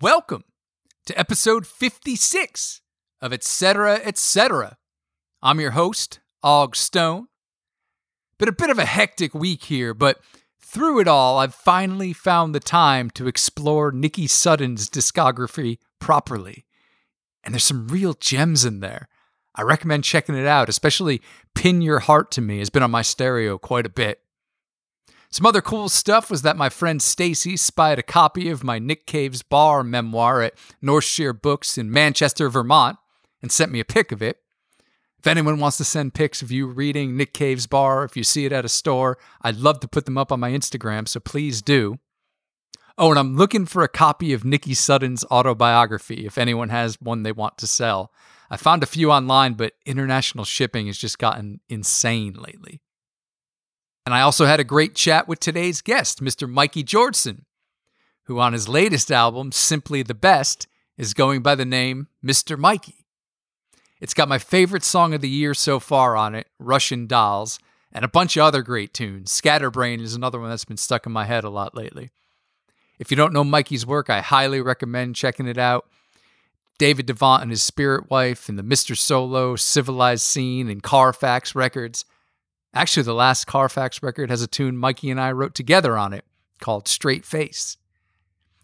welcome to episode 56 of Etc. Etc. I'm your host, Og Stone. Been a bit of a hectic week here, but through it all, I've finally found the time to explore Nikki Sudden's discography properly. And there's some real gems in there. I recommend checking it out, especially Pin Your Heart to Me has been on my stereo quite a bit. Some other cool stuff was that my friend Stacy spied a copy of my Nick Cave's Bar memoir at Northshire Books in Manchester, Vermont, and sent me a pic of it. If anyone wants to send pics of you reading Nick Cave's Bar, if you see it at a store, I'd love to put them up on my Instagram, so please do. Oh, and I'm looking for a copy of Nikki Sudden's autobiography if anyone has one they want to sell. I found a few online, but international shipping has just gotten insane lately. And I also had a great chat with today's guest, Mr. Mikey Georgeson, who on his latest album, Simply the Best, is going by the name Mr. Mikey. It's got my favorite song of the year so far on it, Russian Dolls, and a bunch of other great tunes. Scatterbrain is another one that's been stuck in my head a lot lately. If you don't know Mikey's work, I highly recommend checking it out. David Devant and his Spirit Wife, and the Mr. Solo, Civilized Scene, and Carfax records. Actually, the last Carfax record has a tune Mikey and I wrote together on it called Straight Face.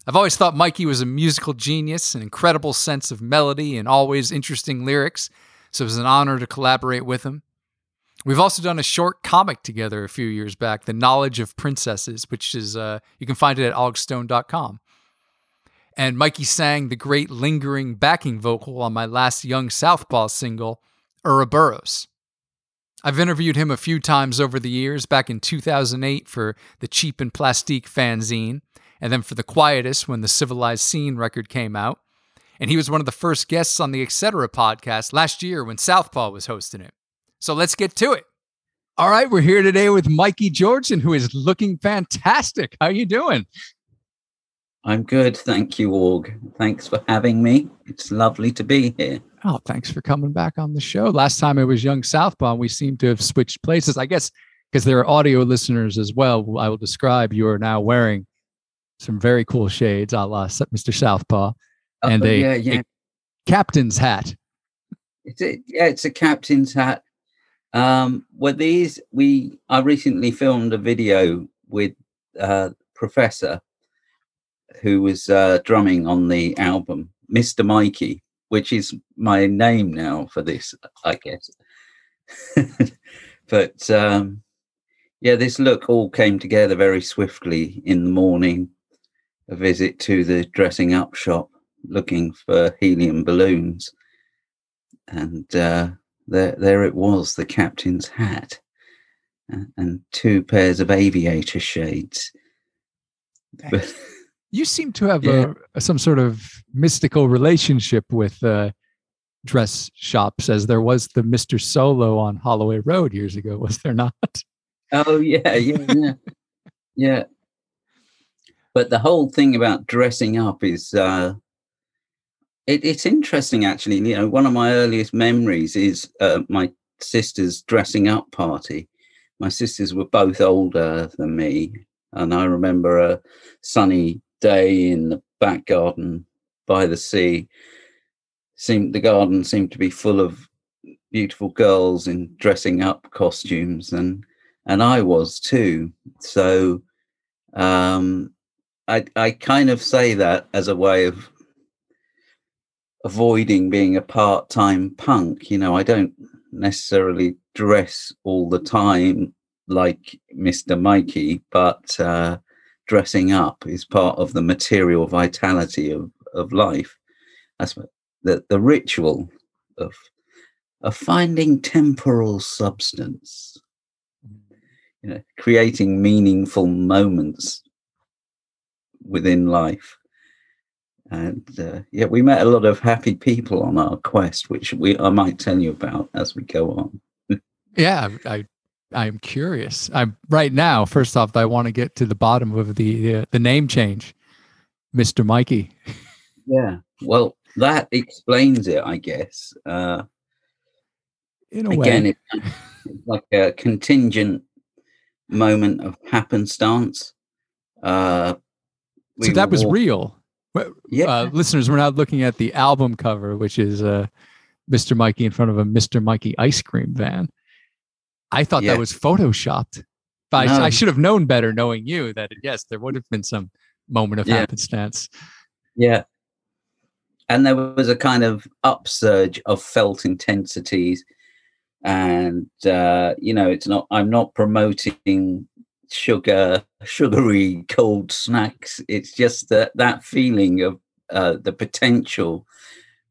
I've always thought Mikey was a musical genius, an incredible sense of melody, and always interesting lyrics, so it was an honor to collaborate with him. We've also done a short comic together a few years back, The Knowledge of Princesses, which is, uh, you can find it at ogstone.com. And Mikey sang the great lingering backing vocal on my last Young Southpaw single, Ouroboros. I've interviewed him a few times over the years, back in 2008 for the Cheap and Plastique fanzine, and then for The Quietus when the Civilized Scene record came out. And he was one of the first guests on the Etc. podcast last year when Southpaw was hosting it. So let's get to it. All right, we're here today with Mikey Georgeson, who is looking fantastic. How are you doing? I'm good, thank you, Org. Thanks for having me. It's lovely to be here. Oh, thanks for coming back on the show. Last time it was Young Southpaw. We seem to have switched places. I guess because there are audio listeners as well. I will describe you are now wearing some very cool shades, a la Mr. Southpaw, Oh, and a, yeah, yeah. a captain's hat. It's a, yeah, it's a captain's hat. Um, well, these we I recently filmed a video with uh, Professor, who was uh, drumming on the album, Mr. Mikey, which is my name now for this, I guess. but um, yeah, this look all came together very swiftly in the morning. A visit to the dressing up shop, looking for helium balloons, and uh, there, there it was, the captain's hat, and, two pairs of aviator shades. But You seem to have Yeah. a, some sort of mystical relationship with uh, dress shops, as there was the Mr. Solo on Holloway Road years ago, was there not? Oh yeah, yeah, yeah, yeah. But the whole thing about dressing up is uh, it, it's interesting actually. You know, one of my earliest memories is uh, my sister's dressing up party. My sisters were both older than me, and I remember a sunny day in the back garden by the sea. Seemed the garden seemed to be full of beautiful girls in dressing up costumes, and and I was too. So um, I I kind of say that as a way of avoiding being a part-time punk. You know, I don't necessarily dress all the time like Mr. Mikey, but uh, dressing up is part of the material vitality of of life. That's the the ritual of of finding temporal substance you know, creating meaningful moments within life. And uh, yeah, we met a lot of happy people on our quest, which we I might tell you about as we go on. Yeah, I I'm curious. I'm right now. First off, I want to get to the bottom of the uh, the name change, Mister Mikey. Yeah, well, that explains it, I guess. Uh, In a again, way, it, it's like a contingent moment of happenstance. Uh, so that was walk- real. Yeah. Uh, listeners, we're not looking at the album cover, which is uh, Mr. Mikey in front of a Mr. Mikey ice cream van. I thought yeah. that was photoshopped. But no. I, I, should have known better knowing you that, yes, there would have been some moment of yeah. happenstance. Yeah. And there was a kind of upsurge of felt intensities. And, uh, you know, it's not, I'm not promoting sugar, sugary cold snacks. It's just that that feeling of uh, the potential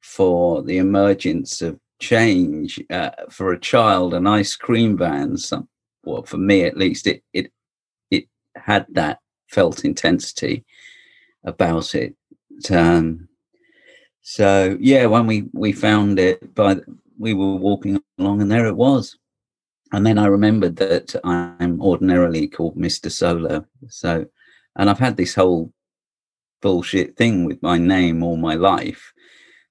for the emergence of change uh, for a child. An ice cream van, some, well, for me at least, it it it had that felt intensity about it. Um, so yeah, when we we found it, by we were walking along, and there it was. And then I remembered that I'm ordinarily called Mr. Solo. So, and I've had this whole bullshit thing with my name all my life.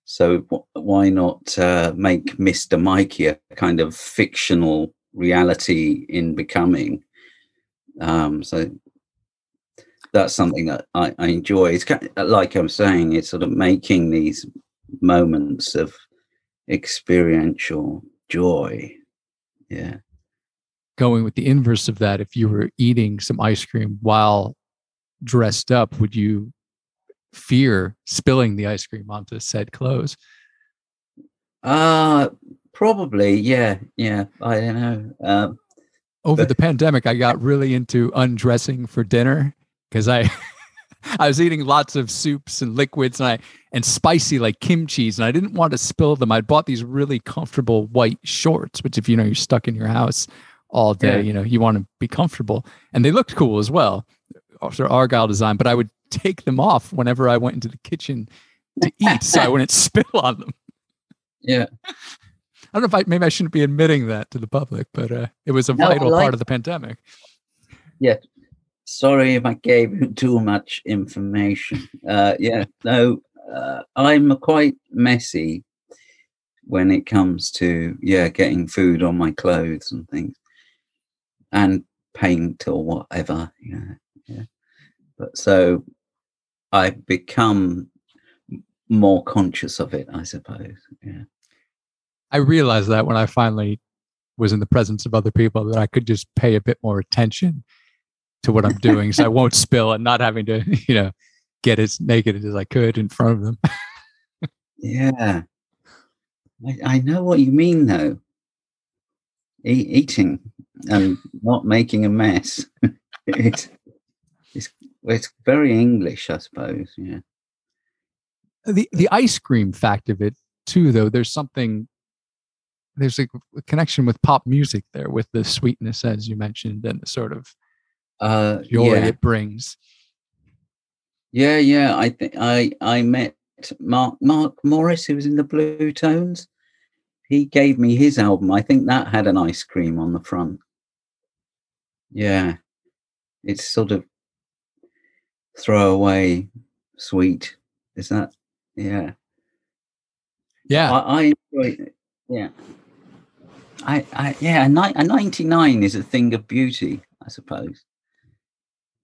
So w- why not uh, make Mr. Mikey a kind of fictional reality in becoming? Um, so that's something that I, I enjoy. It's kind of, like I'm saying, it's sort of making these moments of experiential joy. Yeah going with the inverse of that, if you were eating some ice cream while dressed up, would you fear spilling the ice cream onto said clothes? Uh probably, yeah, yeah. I don't know. Um, Over but- the pandemic, I got really into undressing for dinner because I I was eating lots of soups and liquids and I and spicy like kimchi's and I didn't want to spill them. I bought these really comfortable white shorts, which if you know you're stuck in your house all day. Yeah. You know, you want to be comfortable, and they looked cool as well. Sort of argyle design, but I would take them off whenever I went into the kitchen to eat, so I wouldn't spill on them. Yeah. I don't know if I maybe I shouldn't be admitting that to the public, but uh, it was a no, vital like, part of the pandemic. Yeah. Sorry if I gave you too much information. Uh, yeah, no, uh, I'm quite messy when it comes to yeah getting food on my clothes and things and paint or whatever. Yeah, yeah. But so I become more conscious of it, I suppose. Yeah. I realized that when I finally was in the presence of other people that I could just pay a bit more attention to what I'm doing so I won't spill and not having to, you know, get as naked as I could in front of them. yeah. I, I know what you mean though. E- eating and not making a mess. it's, it's very English, I suppose. Yeah. The the ice cream fact of it too, though, there's something. There's a, a connection with pop music there, with the sweetness, as you mentioned, and the sort of uh, joy yeah. it brings. Yeah, yeah. I think I I met Mark Mark Morris, who was in the Bluetones. He gave me his album. I think that had an ice cream on the front. Yeah. It's sort of throwaway sweet. Is that yeah. Yeah. I, I enjoy it. Yeah. I, I yeah, a, ni- a 99 is a thing of beauty, I suppose.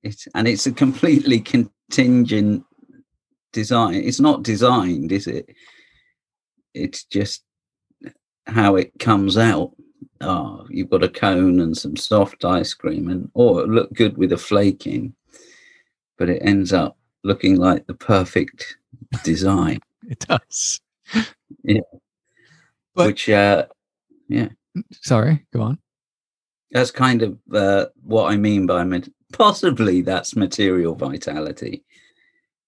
It's and it's a completely contingent design. It's not designed, is it? It's just how it comes out oh, you've got a cone and some soft ice cream, and oh, look good with a flaking, but it ends up looking like the perfect design. it does. Yeah. But, Which, uh, yeah. Sorry, go on. That's kind of uh, what I mean by possibly that's material vitality.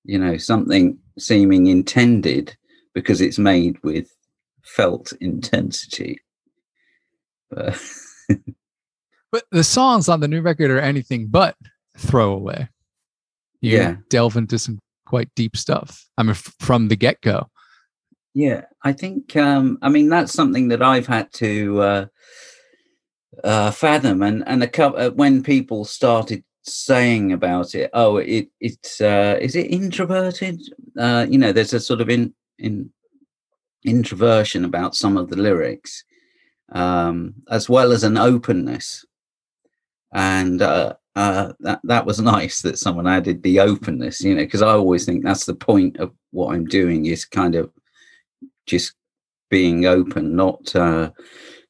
You know, something seeming intended because it's made with felt intensity but but the songs on the new record are anything but throwaway. You yeah, delve into some quite deep stuff. I mean, f- from the get go. Yeah, I think. Um, I mean, that's something that I've had to uh, uh, fathom, and and a couple uh, when people started saying about it, oh, it it's uh, is it introverted? Uh, you know, there's a sort of in in introversion about some of the lyrics um, as well as an openness. And uh, uh, that that was nice that someone added the openness, you know, because I always think that's the point of what I'm doing is kind of just being open, not uh,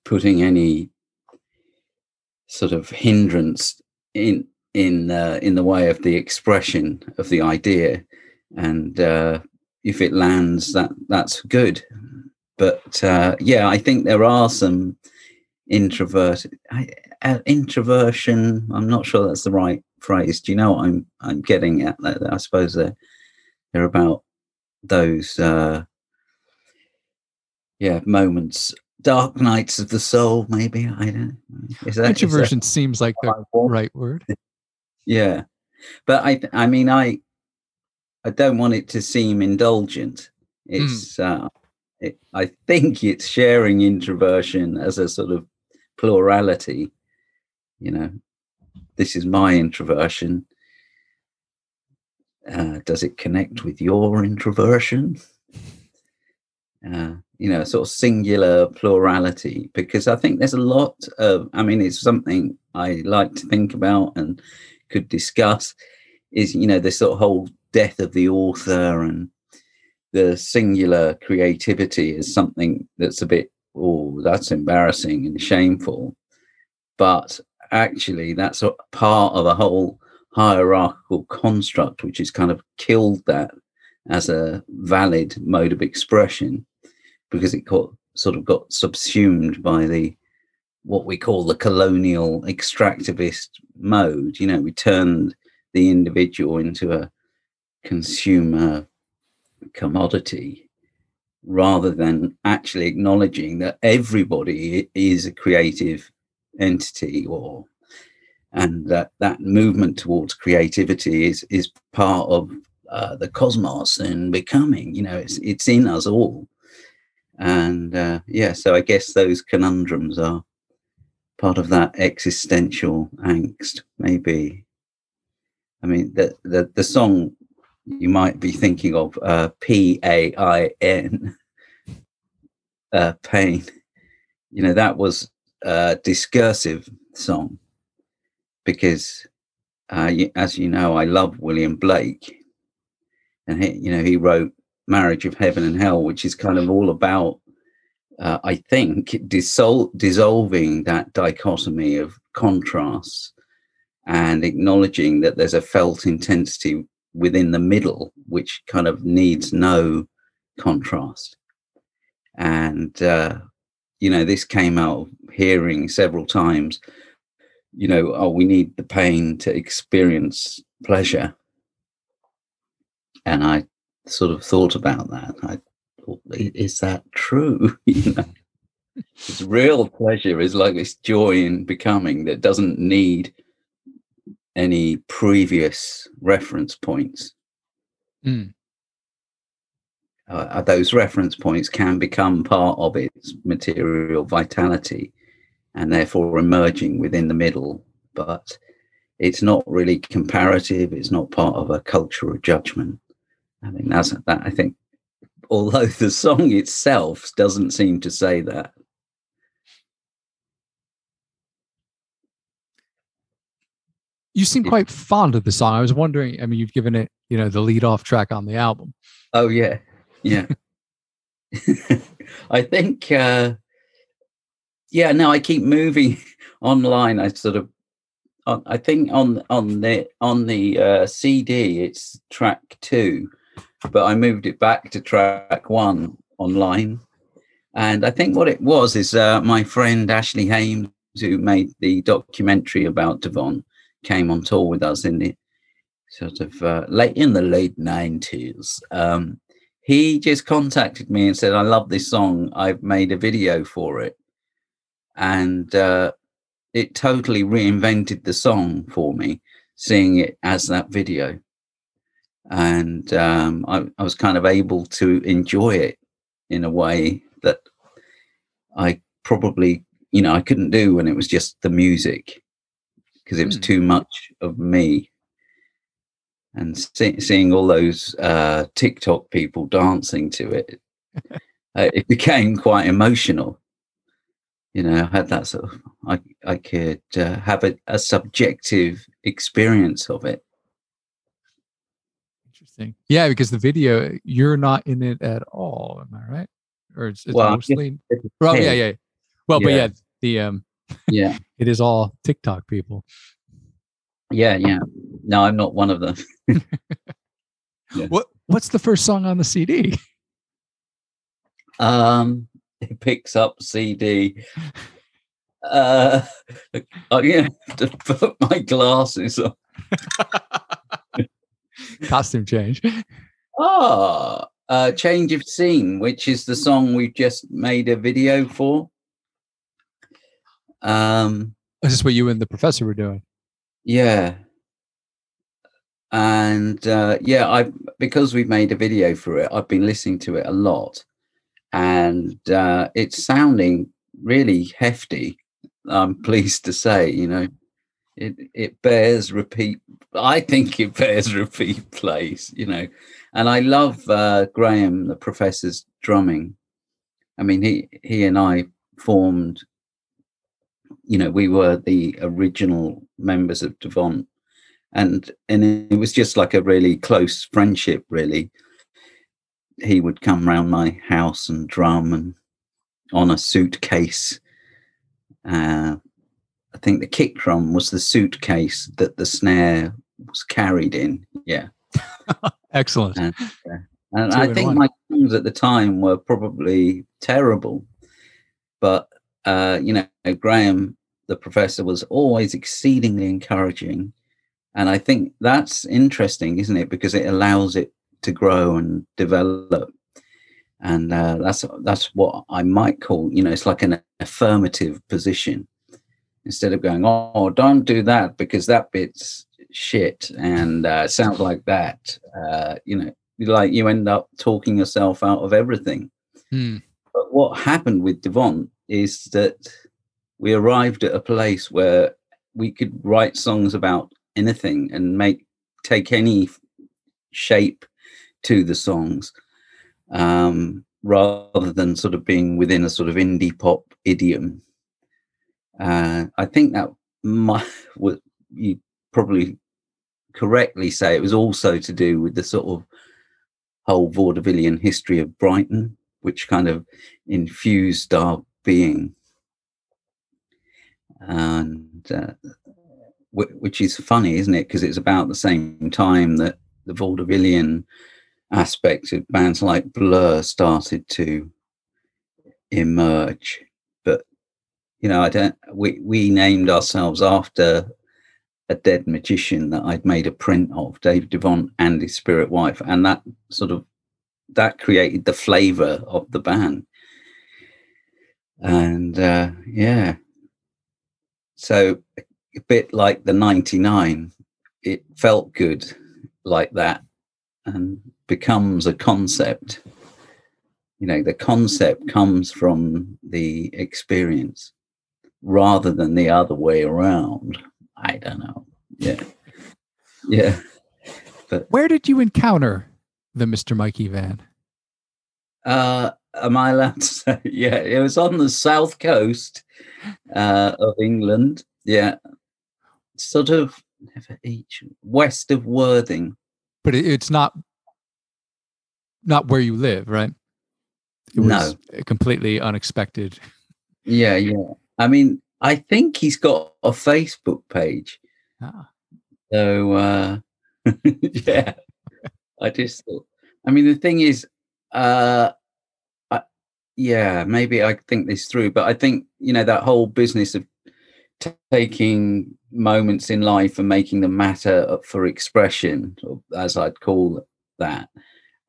putting any sort of hindrance in in uh, in the way of the expression of the idea, and uh, if it lands, that that's good. But uh, yeah, I think there are some introvert uh, introversion. I'm not sure that's the right phrase. Do you know what I'm I'm getting at? I suppose they're they're about those uh, yeah moments dark nights of the soul maybe i don't is that introversion is that seems like the right word yeah but i i mean i i don't want it to seem indulgent it's mm. uh it, i think it's sharing introversion as a sort of plurality you know this is my introversion uh, does it connect with your introversion uh, you know, sort of singular plurality, because I think there's a lot of, I mean, it's something I like to think about and could discuss is, you know, this sort of whole death of the author and the singular creativity is something that's a bit, oh, that's embarrassing and shameful. But actually, that's a part of a whole hierarchical construct, which has kind of killed that as a valid mode of expression because it got sort of got subsumed by the what we call the colonial extractivist mode. You know, we turned the individual into a consumer commodity rather than actually acknowledging that everybody is a creative entity or and that that movement towards creativity is is part of uh, the cosmos and becoming you know it's it's in us all. And uh, yeah so i guess those conundrums are part of that existential angst maybe. I mean the the, the song you might be thinking of uh, p-a-i-n uh, pain you know that was a discursive song because uh, as you know i love william blake and he you know he wrote marriage of heaven and hell, which is kind of all about, uh, I think, dissol- dissolving that dichotomy of contrasts and acknowledging that there's a felt intensity within the middle, which kind of needs no contrast. And, uh, you know, this came out hearing several times, you know, oh, we need the pain to experience pleasure. And I sort of thought about that. I thought, is that true? you know, it's real pleasure is like this joy in becoming that doesn't need any previous reference points. Mm. Uh, those reference points can become part of its material vitality and therefore emerging within the middle, but it's not really comparative, it's not part of a cultural judgment. I think that's that. I think, although the song itself doesn't seem to say that. You seem quite fond of the song. I was wondering. I mean, you've given it, you know, the lead off track on the album. Oh yeah, yeah. I think, uh, yeah. No, I keep moving online. I sort of I think on on the on the uh, CD it's track two, but I moved it back to track one online. And I think what it was is uh, my friend Ashley Hames, who made the documentary about Devant, came on tour with us in the sort of uh, late in the late nineties. Um, he just contacted me and said, "I love this song. I've made a video for it," and uh, it totally reinvented the song for me, seeing it as that video and um, I, I, was kind of able to enjoy it in a way that I probably, you know, I couldn't do when it was just the music because it was mm. too much of me. And see, seeing all those uh, TikTok people dancing to it, uh, it became quite emotional. you know, I had that sort of, I, I could uh, have a, a subjective experience of it. Interesting. Yeah, because the video, you're not in it at all. Am I right? Or it's, it's Well, mostly. Well, yeah, yeah. Well, but Yeah. yeah, the um, Yeah. it is all TikTok people. Yeah. Yeah. No, I'm not one of them. What What's the first song on the CD? Um, it picks up CD. Uh, I'm gonna have to put my glasses on. Costume change. Ah, uh, change of scene, which is the song we've just made a video for. Um, Is this what you and the professor were doing? yeah, and uh, yeah, I because we've made a video for it, I've been listening to it a lot, and uh, it's sounding really hefty. I'm pleased to say, you know, it it bears repeat. I think it bears repeat plays, you know, and I love uh, Graham, the professor's drumming. I mean, he he and I formed. You know, we were the original members of Devant, and and it was just like a really close friendship. Really, he would come round my house and drum and on a suitcase. Uh, I think the kick drum was the suitcase that the snare was carried in. Yeah. Excellent. And, and I think one. my songs at the time were probably terrible. But, uh, you know, Graham, the professor, was always exceedingly encouraging. And I think that's interesting, isn't it? Because it allows it to grow and develop. And uh, that's that's what I might call, you know, it's like an affirmative position instead of going, oh, don't do that because that bit's shit and uh, sounds like that. Uh, you know, like you end up talking yourself out of everything. Hmm. But what happened with Devant is that we arrived at a place where we could write songs about anything and make take any shape to the songs um, rather than sort of being within a sort of indie pop idiom. Uh, I think that might, you probably correctly say it was also to do with the sort of whole vaudevillian history of Brighton, which kind of infused our being. And uh, which is funny, isn't it? Because it's about the same time that the vaudevillian aspect of bands like Blur started to emerge. But you know, I don't. We we named ourselves after a dead magician that I'd made a print of, Dave Devant and his spirit wife, and that sort of that created the flavor of the band. And uh, yeah, so a bit like the '99, it felt good like that, and becomes a concept. You know, the concept comes from the experience rather than the other way around. I don't know. Yeah. Yeah. Where did you encounter the Mr. Mikey van? Uh, am I allowed to say? Yeah, it was on the south coast uh, of England. Yeah. Sort of never each west of Worthing. But it, it's not not where you live, right? It was No. completely unexpected. Yeah, yeah. I mean, I think he's got a Facebook page. Ah, So uh yeah. I just thought I mean the thing is uh I, yeah, maybe I think this through, but I think, you know, that whole business of taking moments in life and making them matter for expression, as I'd call that.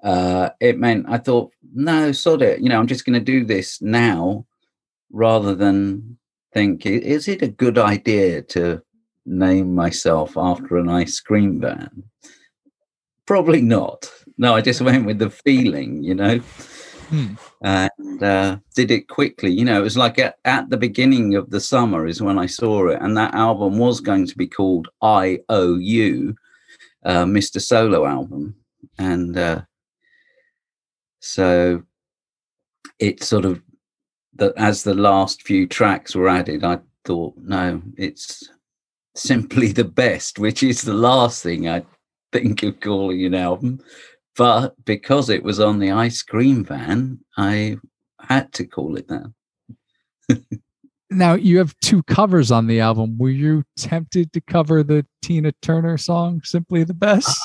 Uh, it meant I thought, no, sod it. You know, I'm just going to do this now rather than think, is it a good idea to name myself after an ice cream van? Probably not. No, I just went with the feeling, you know, hmm. and uh, did it quickly. You know, it was like at, at the beginning of the summer is when I saw it, and that album was going to be called I O U, uh, Mr. Solo album, and uh, so it sort of that as the last few tracks were added, I thought, no, it's simply the best, which is the last thing I think of calling an album. But because it was on the ice cream van, I had to call it that. now you have two covers on the album. Were you tempted to cover the Tina Turner song "Simply the Best"?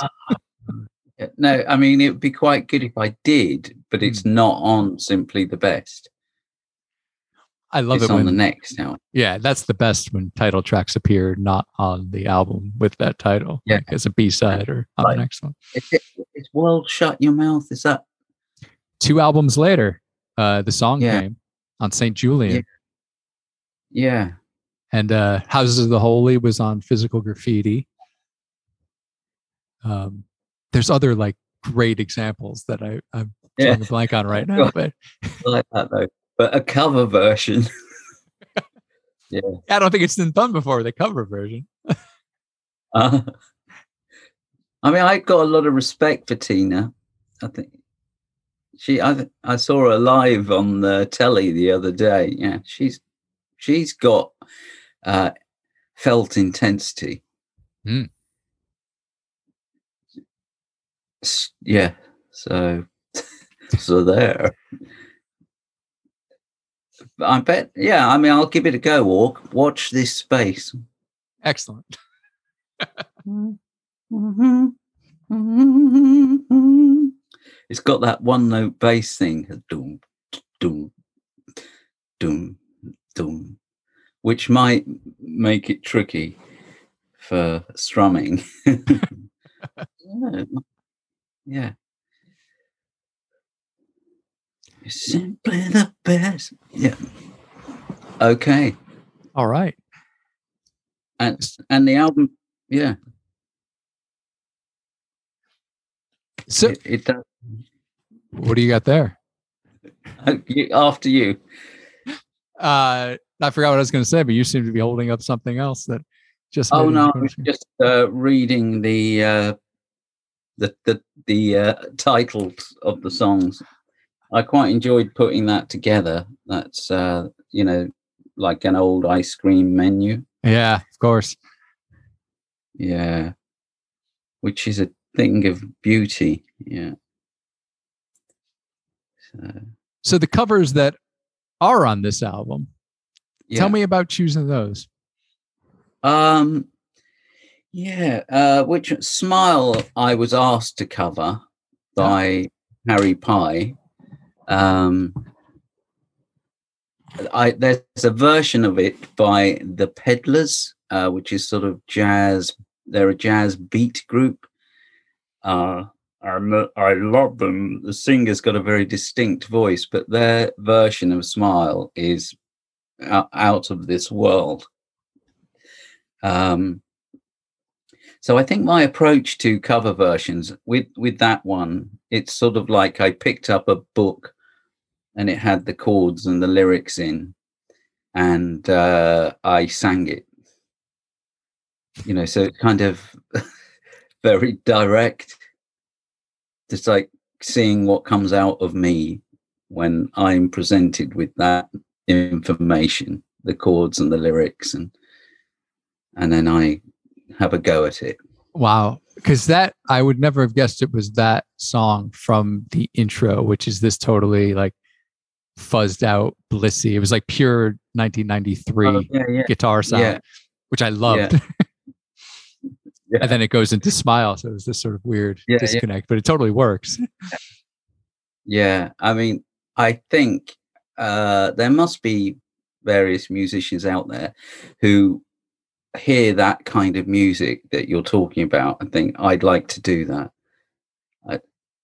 Uh, no, I mean it would be quite good if I did, but it's mm. not on "Simply the Best." I love it's it on when, the next now. Yeah, that's the best when title tracks appear not on the album with that title. Yeah, like as a B side or on the next one. It's, it's "World Shut Your Mouth." Is that two albums later? Uh, the song yeah. came on Saint Julian. Yeah. yeah. And uh, Houses of the Holy was on Physical Graffiti. Um, there's other like great examples that I, I'm yeah. drawing a blank on right now. But I like that though but a cover version. yeah. I don't think it's been done before, the cover version. uh, I mean, I got a lot of respect for Tina. I think she, I, I saw her live on the telly the other day. Yeah, she's, she's got uh, felt intensity. Mm. Yeah. So, so there. I bet. Yeah, I mean, I'll give it a go. Walk. Watch this space. Excellent. it's got that one note bass thing. Doom, doom, doom, doom, which might make it tricky for strumming. yeah. yeah. Simply the best. Yeah. Okay. All right. And and the album, yeah. So it, it does. What do you got there? After you. Uh, I forgot what I was going to say, but you seem to be holding up something else that just. Oh no, I was just uh, reading the uh, the the the uh, titles of the songs. I quite enjoyed putting that together. That's uh, you know, like an old ice cream menu. Yeah, of course. Yeah. Which is a thing of beauty. Yeah. So, so the covers that are on this album, yeah. tell me about choosing those. Um yeah, uh which smile I was asked to cover by Harry Pye um, I, there's a version of it by the Peddlers, uh, which is sort of jazz. They're a jazz beat group. Uh, I, I love them. The singer's got a very distinct voice, but their version of Smile is out of this world. Um, so I think my approach to cover versions with with that one, it's sort of like I picked up a book and it had the chords and the lyrics in, and uh, I sang it. You know, so it's kind of very direct. Just like seeing what comes out of me when I'm presented with that information, the chords and the lyrics, and and then I have a go at it. Wow. Because that, I would never have guessed it was that song from the intro, which is this totally like fuzzed out, blissy. It was like pure 1993 oh, yeah, yeah. guitar sound, yeah. which I loved. and then it goes into smile, so it was this sort of weird disconnect, but it totally works. yeah, I mean, I think uh, there must be various musicians out there who hear that kind of music that you're talking about and think I'd like to do that. I,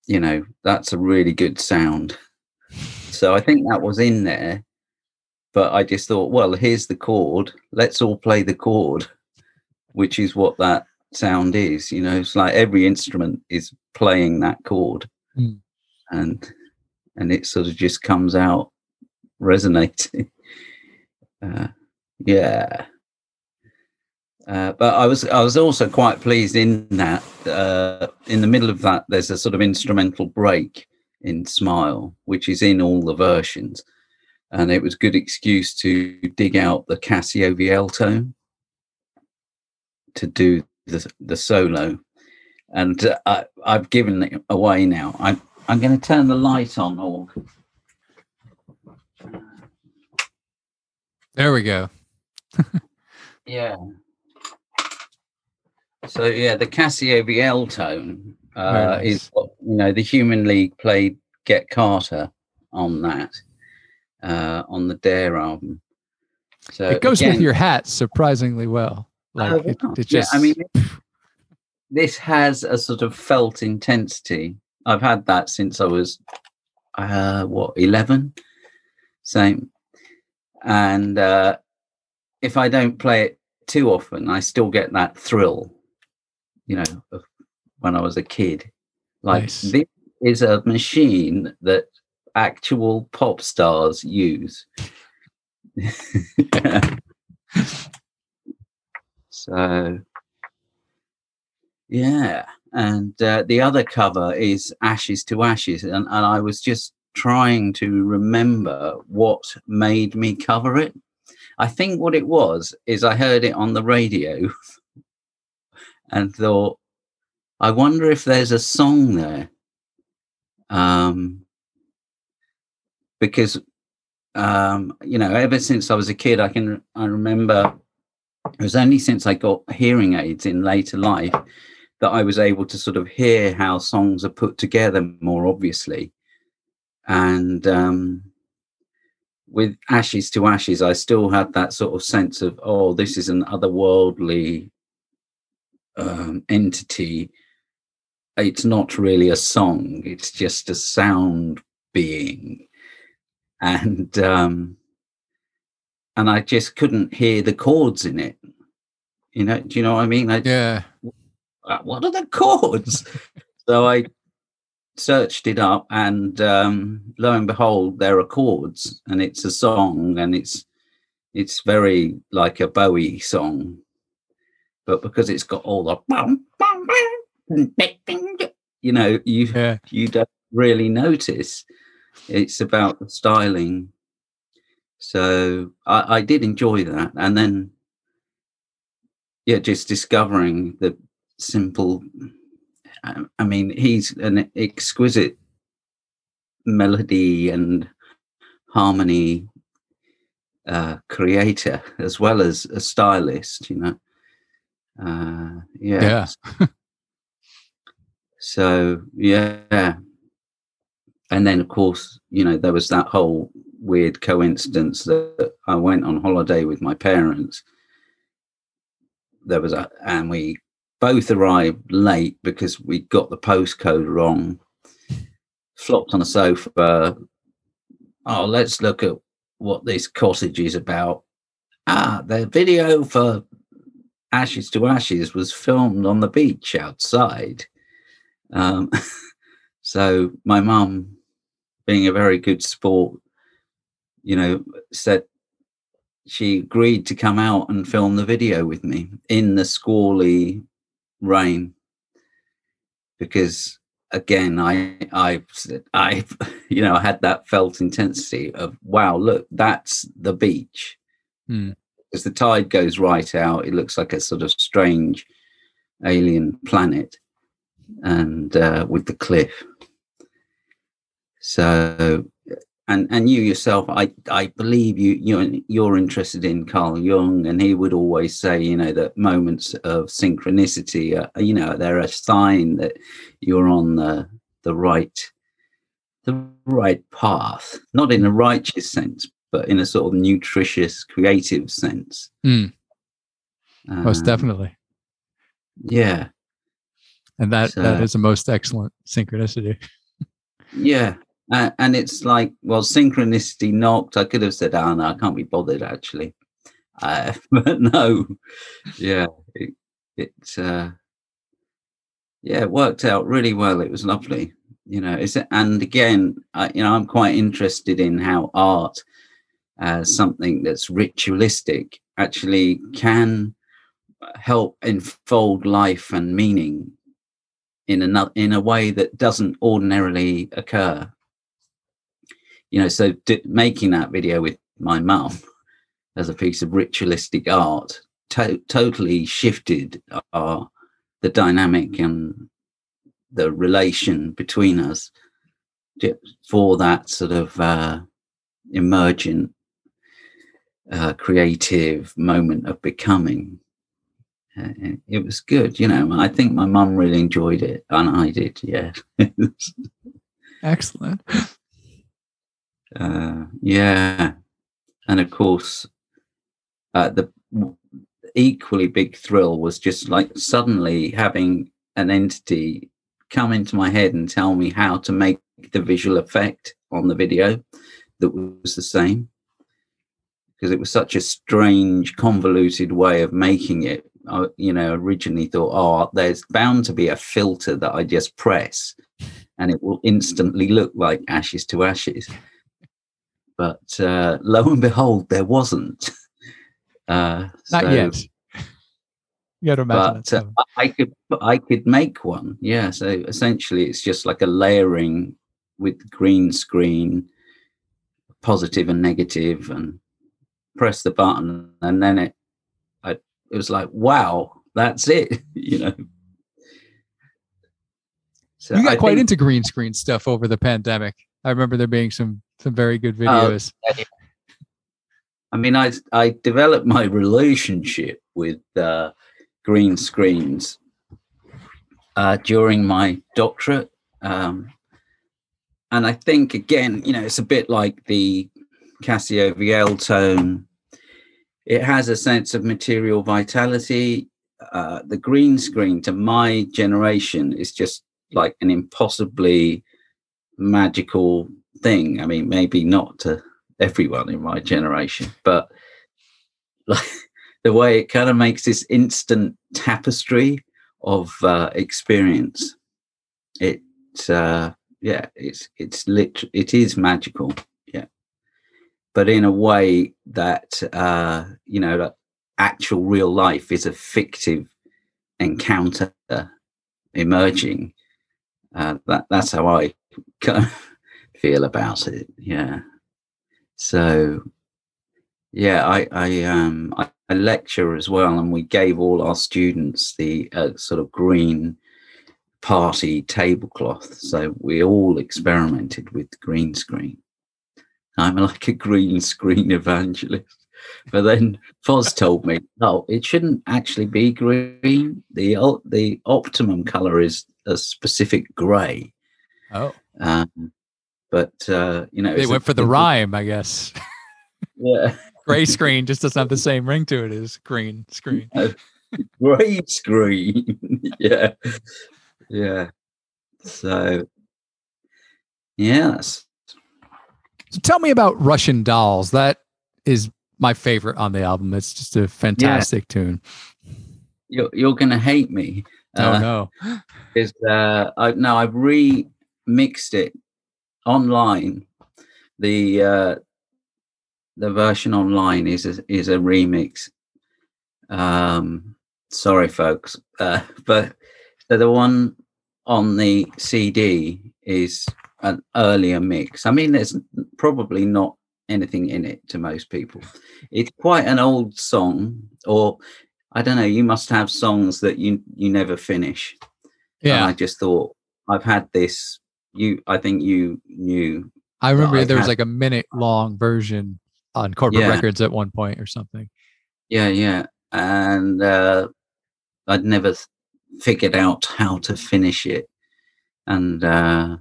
you know, that's a really good sound. So I think that was in there. But I just thought, well, here's the chord. Let's all play the chord, which is what that sound is. You know, it's like every instrument is playing that chord, mm. and and it sort of just comes out resonating. Uh, yeah. Uh, but I was I was also quite pleased in that uh, in the middle of that there's a sort of instrumental break in Smile, which is in all the versions. and it was good excuse to dig out the Casio VL tone to do the the solo, and uh, I, I've given it away now. I'm I'm going to turn the light on, or There we go. yeah. So yeah, the Casio VL tone uh, Very is what you know. The Human League played Get Carter on that uh, on the Dare album. So it goes again- with your hat surprisingly well. Like Oh, it, wow. it Yeah, just I mean, this has a sort of felt intensity. I've had that since I was, uh, what, 11? Same. And uh, if I don't play it too often, I still get that thrill, you know, of when I was a kid. Like, Nice. this is a machine that actual pop stars use. so, yeah. And uh, the other cover is Ashes to Ashes. And, and I was just trying to remember what made me cover it. I think what it was is I heard it on the radio and thought, I wonder if there's a song there. Um, because, um, you know, ever since I was a kid, I can, I remember it was only since I got hearing aids in later life that I was able to sort of hear how songs are put together more obviously. And um, with Ashes to Ashes, I still had that sort of sense of, oh, this is an otherworldly um, entity. It's not really a song, it's just a sound being. And um, and I just couldn't hear the chords in it. You know, do you know what I mean? I, yeah. uh, what are the chords? so I searched it up, and um, lo and behold, there are chords, and it's a song, and it's it's very like a Bowie song, but because it's got all the you know, you Yeah. you don't really notice. It's about the styling. So I, I did enjoy that, and then yeah, just discovering the simple. I- I mean, he's an exquisite melody and harmony uh, creator as well as a stylist. You know, uh, yeah. Yeah. So yeah, and then of course, you know, there was that whole weird coincidence that I went on holiday with my parents. There was a, and we both arrived late because we got the postcode wrong. Flopped on a sofa. Oh, let's look at what this cottage is about. Ah, the video for Ashes to Ashes was filmed on the beach outside. Um, so my mum, being a very good sport, you know, said she agreed to come out and film the video with me in the squally rain because again i i i you know i had that felt intensity of wow look that's the beach Hmm. as the tide goes right out it looks like a sort of strange alien planet and uh, with the cliff. So and and you yourself i i believe you you you're interested in carl jung and he would always say you know that moments of synchronicity are, you know they're a sign that you're on the the right the right path. Not in a righteous sense but in a sort of nutritious creative sense. Mm, most Um, definitely. yeah And that that so- is a most excellent synchronicity. Yeah. Uh, and it's like, well, synchronicity knocked. I could have said, oh, no, I can't be bothered, actually. Uh, but no. Yeah. It, it, uh, yeah, it worked out really well. It was lovely. You know, it's, and again, I, you know, I'm quite interested in how art, uh, something that's ritualistic, actually can help enfold life and meaning in another in a way that doesn't ordinarily occur. You know, so d- making that video with my mum as a piece of ritualistic art to- totally shifted our the dynamic and the relation between us for that sort of uh, emergent uh, creative moment of becoming it was good you know i think my mum really enjoyed it and i did yeah. Excellent. Uh, yeah and of course uh, the equally big thrill was just like suddenly having an entity come into my head and tell me how to make the visual effect on the video that was the same because it was such a strange convoluted way of making it I, you know originally thought oh there's bound to be a filter that i just press and it will instantly look like ashes to ashes but uh, lo and behold there wasn't uh, not so, yet you got to imagine but, uh, I could I could make one. Yeah. So essentially, it's just like a layering with green screen, positive and negative, and press the button, and then it, it was like, wow, that's it. you know. So you got I quite think, into green screen stuff over the pandemic. I remember there being some some very good oh, videos. Uh, I mean, I I developed my relationship with uh, green screens uh, during my doctorate. Um, and I think, again, you know, it's a bit like the Casio VL tone. It has a sense of material vitality. Uh, the green screen to my generation is just like an impossibly magical thing. I mean, maybe not to everyone in my generation, but like the way it kind of makes this instant tapestry of uh, experience. It, uh, yeah, it's it's lit. It is magical, but in a way that uh, you know, actual real life is a fictive encounter emerging. Uh, that that's how I kind of feel about it. Yeah. So, yeah, I I um I a lecture as well, and we gave all our students the uh, sort of green party tablecloth. So we all experimented with green screen. I'm like a green screen evangelist. But then Foz told me, no, it shouldn't actually be green. The the optimum color is a specific gray. Oh. Um, but uh, you know, they went a, for the rhyme, I guess. Yeah gray screen just doesn't have the same ring to it as green screen. gray screen. yeah. Yeah. So, yes. So tell me about Russian Dolls. That is my favorite on the album. It's just a fantastic yeah. tune. You're, you're going to hate me. Oh, uh, no. Is uh, I, no, I've remixed it online. The uh, the version online is a, is a remix. Um, sorry, folks, uh, but the one on the CD is an earlier mix. I mean, there's probably not anything in it to most people. It's quite an old song, or I don't know. You must have songs that you you never finish. Yeah, and I just thought I've had this. You, I think you knew. I remember there was had, like a minute long version on corporate yeah. records at one point or something. Yeah, yeah. And uh, I'd never figured out how to finish it. And uh,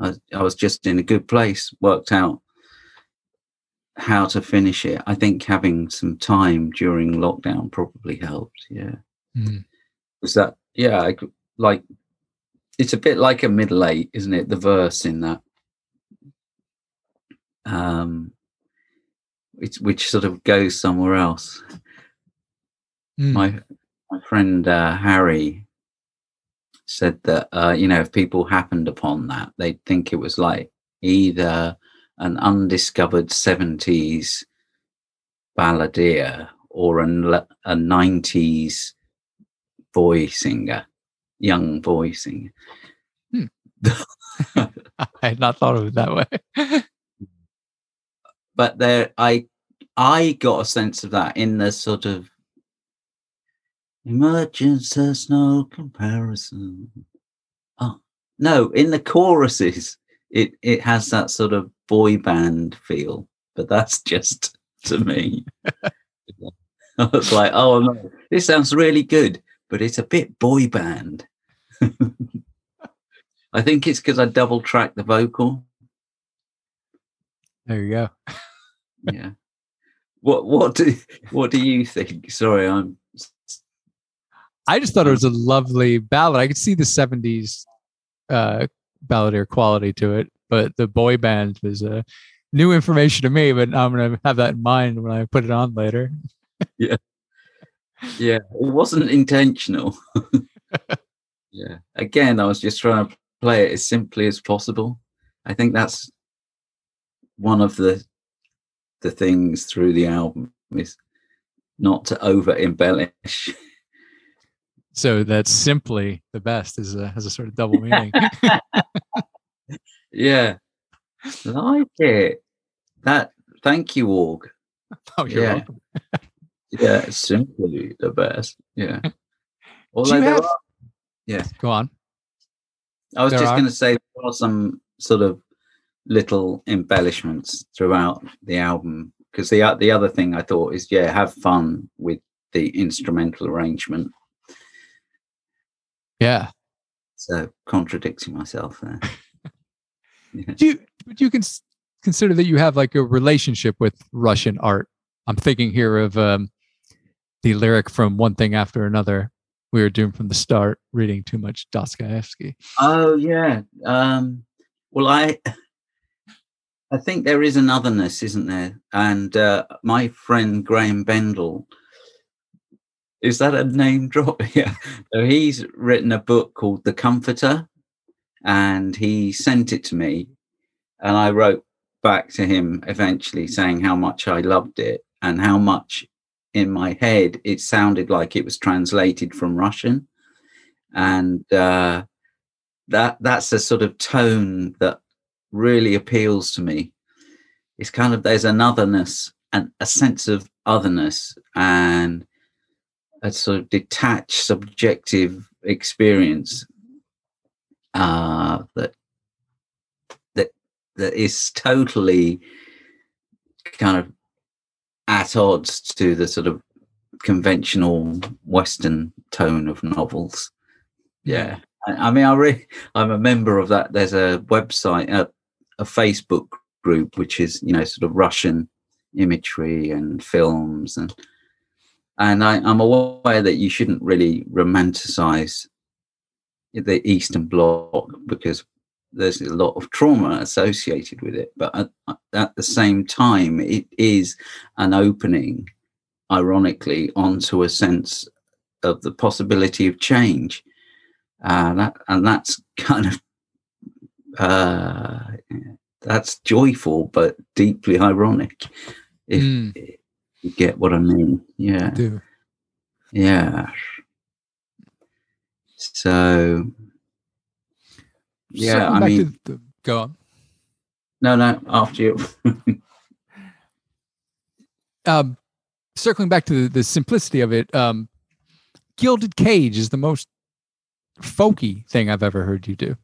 I, I was just in a good place, worked out how to finish it. I think having some time during lockdown probably helped. Yeah. Mm. Was that, yeah, I, like, it's a bit like a middle eight, isn't it? The verse in that. Um, which which sort of goes somewhere else. Mm. My my friend uh, Harry said that uh, you know if people happened upon that, they'd think it was like either an undiscovered seventies balladeer or an, a nineties boy singer, young boy singer. Hmm. I had not thought of it that way. but there, I, I got a sense of that in the sort of emergence. There's no comparison. Oh no, in the choruses, it it has that sort of boy band feel, but that's just to me. I was like, oh no, this sounds really good, but it's a bit boy band. I think it's because I double track the vocal. There you go. Yeah. What what do what do you think? Sorry, I'm I just thought it was a lovely ballad. I could see the 70s uh balladeer quality to it, but the boy band was uh, new information to me, but I'm going to have that in mind when I put it on later. yeah. Yeah, it wasn't intentional. yeah. Again, I was just trying to play it as simply as possible. I think that's one of the the things through the album is not to over embellish. So that's simply the best is a has a sort of double meaning. yeah. Like it. That thank you, Org. oh, you're Yeah. welcome. Yeah, simply the best. Yeah. Although there have- are- yeah. Go on. I was There just going to say there are some sort of little embellishments throughout the album because the the other thing I thought is yeah, have fun with the instrumental arrangement. Yeah. So contradicting myself there. Yeah. Do you would you cons- consider that you have like a relationship with Russian art? I'm thinking here of um, the lyric from One Thing After Another. We were doomed from the start, reading too much Dostoevsky. Oh yeah. Um, well, I I think there is an otherness, isn't there? And uh, my friend Graham Bendel, is that a name drop? yeah. So he's written a book called The Comforter, and he sent it to me, and I wrote back to him eventually saying how much I loved it and how much in my head it sounded like it was translated from Russian, and. Uh, that that's a sort of tone that really appeals to me it's kind of there's anotherness and a sense of otherness and a sort of detached subjective experience uh that that that is totally kind of at odds to the sort of conventional western tone of novels yeah I I mean, I really, I'm a member of that. There's a website, a, a Facebook group, which is you know sort of Russian imagery and films, and and I, I'm aware that you shouldn't really romanticize the Eastern Bloc because there's a lot of trauma associated with it. But at, at the same time, it is an opening, ironically, onto a sense of the possibility of change. Uh, that and that's kind of uh, that's joyful but deeply ironic. If Mm, you get what i mean yeah do. yeah so yeah i mean the, go on. no no after you Um, circling back to the, the simplicity of it, um, Gilded Cage is the most folky thing I've ever heard you do.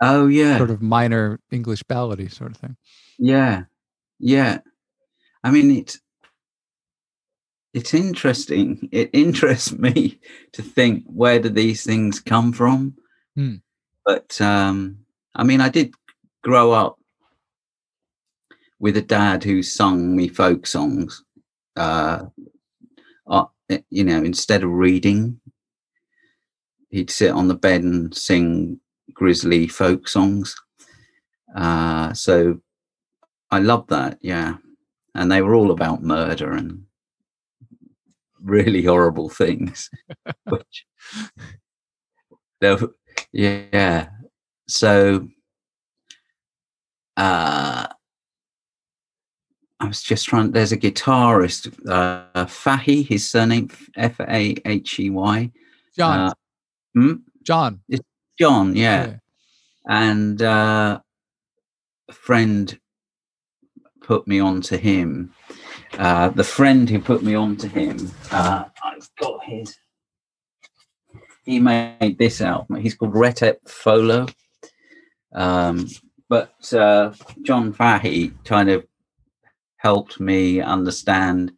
oh yeah Sort of minor English ballady sort of thing. Yeah, yeah. I mean, it's it's interesting. It interests me to think where do these things come from. Hmm. But um, I mean, I did grow up with a dad who sung me folk songs. Uh, uh, you know, instead of reading, he'd sit on the bed and sing grisly folk songs. Uh, so I love that, yeah. And they were all about murder and really horrible things. Which, yeah. So, uh, I was just trying. There's a guitarist, uh, Fahey. His surname F A H E Y. John, Uh, hmm? John. It's John. Yeah. and uh, a friend put me on to him. Uh, the friend who put me on to him, uh, I've got his. He made this album. He's called Retep Folo. Um, but uh, John Fahey kind of helped me understand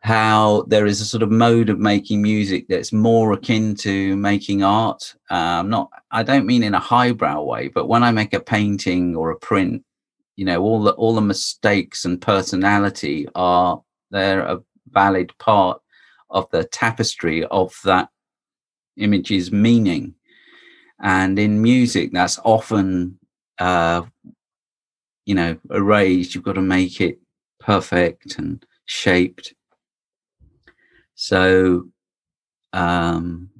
how there is a sort of mode of making music that's more akin to making art. Um, not, I don't mean in a highbrow way, but when I make a painting or a print, you know, all the all the mistakes and personality are they're a valid part of the tapestry of that image's meaning. And in music, that's often, uh, you know, erased. You've got to make it perfect and shaped so, um,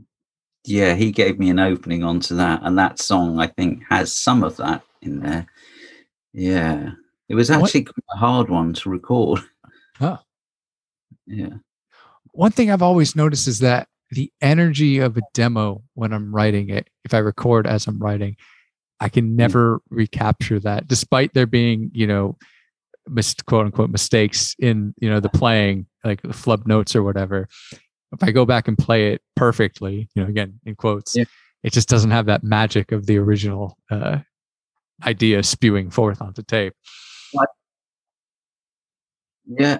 yeah, he gave me an opening onto that, and that song I think has some of that in there. Yeah, it was actually what? a hard one to record. Oh, yeah. One thing I've always noticed is that the energy of a demo when I'm writing it, if I record as I'm writing, I can hmm. never recapture that, despite there being, you know, mis- quote unquote mistakes in you know the playing like the flub notes or whatever if i go back and play it perfectly you know again in quotes yeah. it just doesn't have that magic of the original uh, idea spewing forth onto tape yeah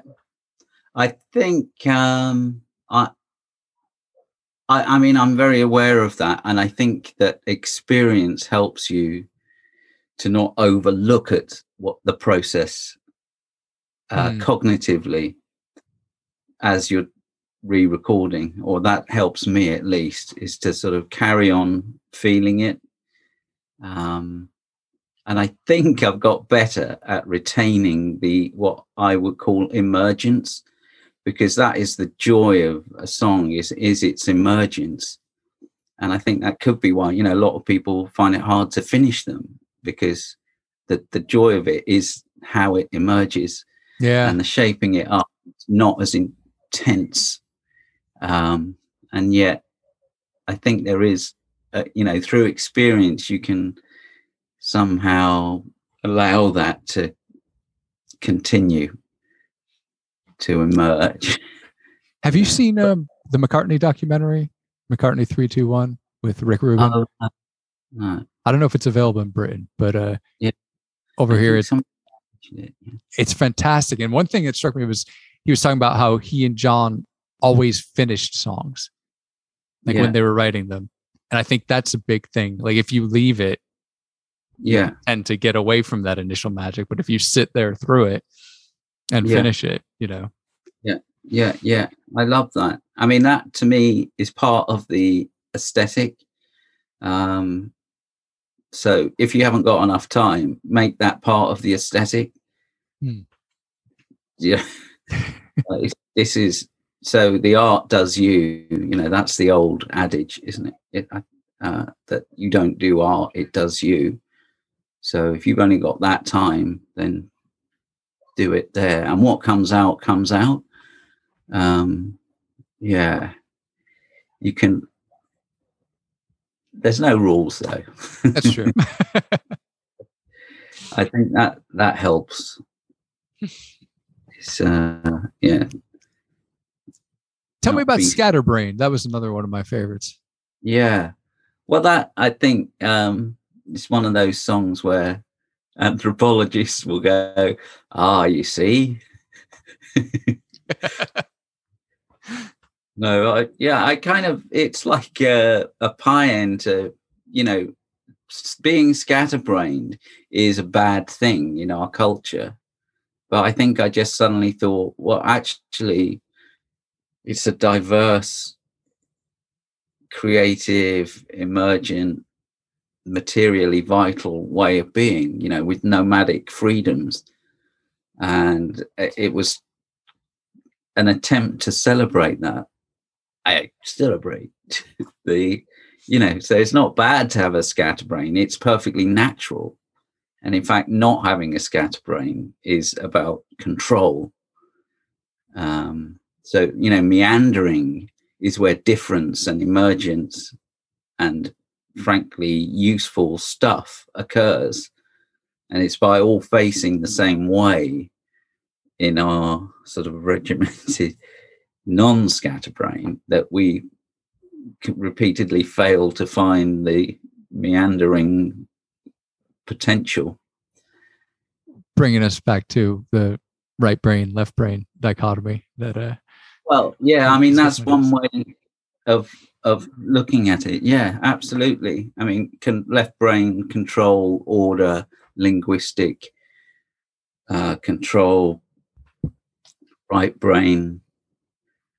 i think um i I, I mean, I'm very aware of that. And I think that experience helps you to not overlook at what the process uh, mm. cognitively as you're re-recording or that helps me at least is to sort of carry on feeling it um, and i think i've got better at retaining the what i would call emergence because that is the joy of a song is is its emergence. And i think that could be why you know a lot of people find it hard to finish them because the the joy of it is how it emerges. Yeah. And the shaping it up not as intense. Um and yet i think there is uh, you know through experience you can somehow allow that to continue to emerge have you seen um, the mccartney documentary mccartney 321 with rick rubin uh, uh, i don't know if it's available in britain but uh yeah over here it's some, It's fantastic. And one thing that struck me was he was talking about how he and John always finished songs, like yeah. when they were writing them. And I think that's a big thing. Like if you leave it, yeah, and to get away from that initial magic. But if you sit there through it and yeah. finish it, you know. Yeah, yeah, yeah. I love that. I mean, that to me is part of the aesthetic. Um, so if you haven't got enough time, make that part of the aesthetic. Hmm. Yeah. this is so the art does you, you know, that's the old adage, isn't it? it uh, that you don't do art, it does you. So if you've only got that time, then do it there. And what comes out, comes out. Um, yeah. You can there's no rules though. That's true. I think that that helps. It's, uh, yeah. Tell Not me about be... Scatterbrain. That was another one of my favorites. Yeah. Well, that I think um, it's one of those songs where anthropologists will go, "Ah, you see." no I, yeah i kind of it's like a, a pie to you know being scatterbrained is a bad thing in our culture but i think i just suddenly thought well actually it's a diverse creative emergent materially vital way of being you know with nomadic freedoms and it was an attempt to celebrate that I celebrate the, you know, so it's not bad to have a scatterbrain. It's perfectly natural. And in fact, not having a scatterbrain is about control. Um, so, you know, meandering is where difference and emergence and frankly useful stuff occurs. and it's by all facing the same way in our sort of regimented non-scatterbrain that we repeatedly fail to find the meandering potential bringing us back to the right brain left brain dichotomy that uh well yeah i mean that's one way of of looking at it. Yeah absolutely. I mean can left brain control order linguistic uh, control right brain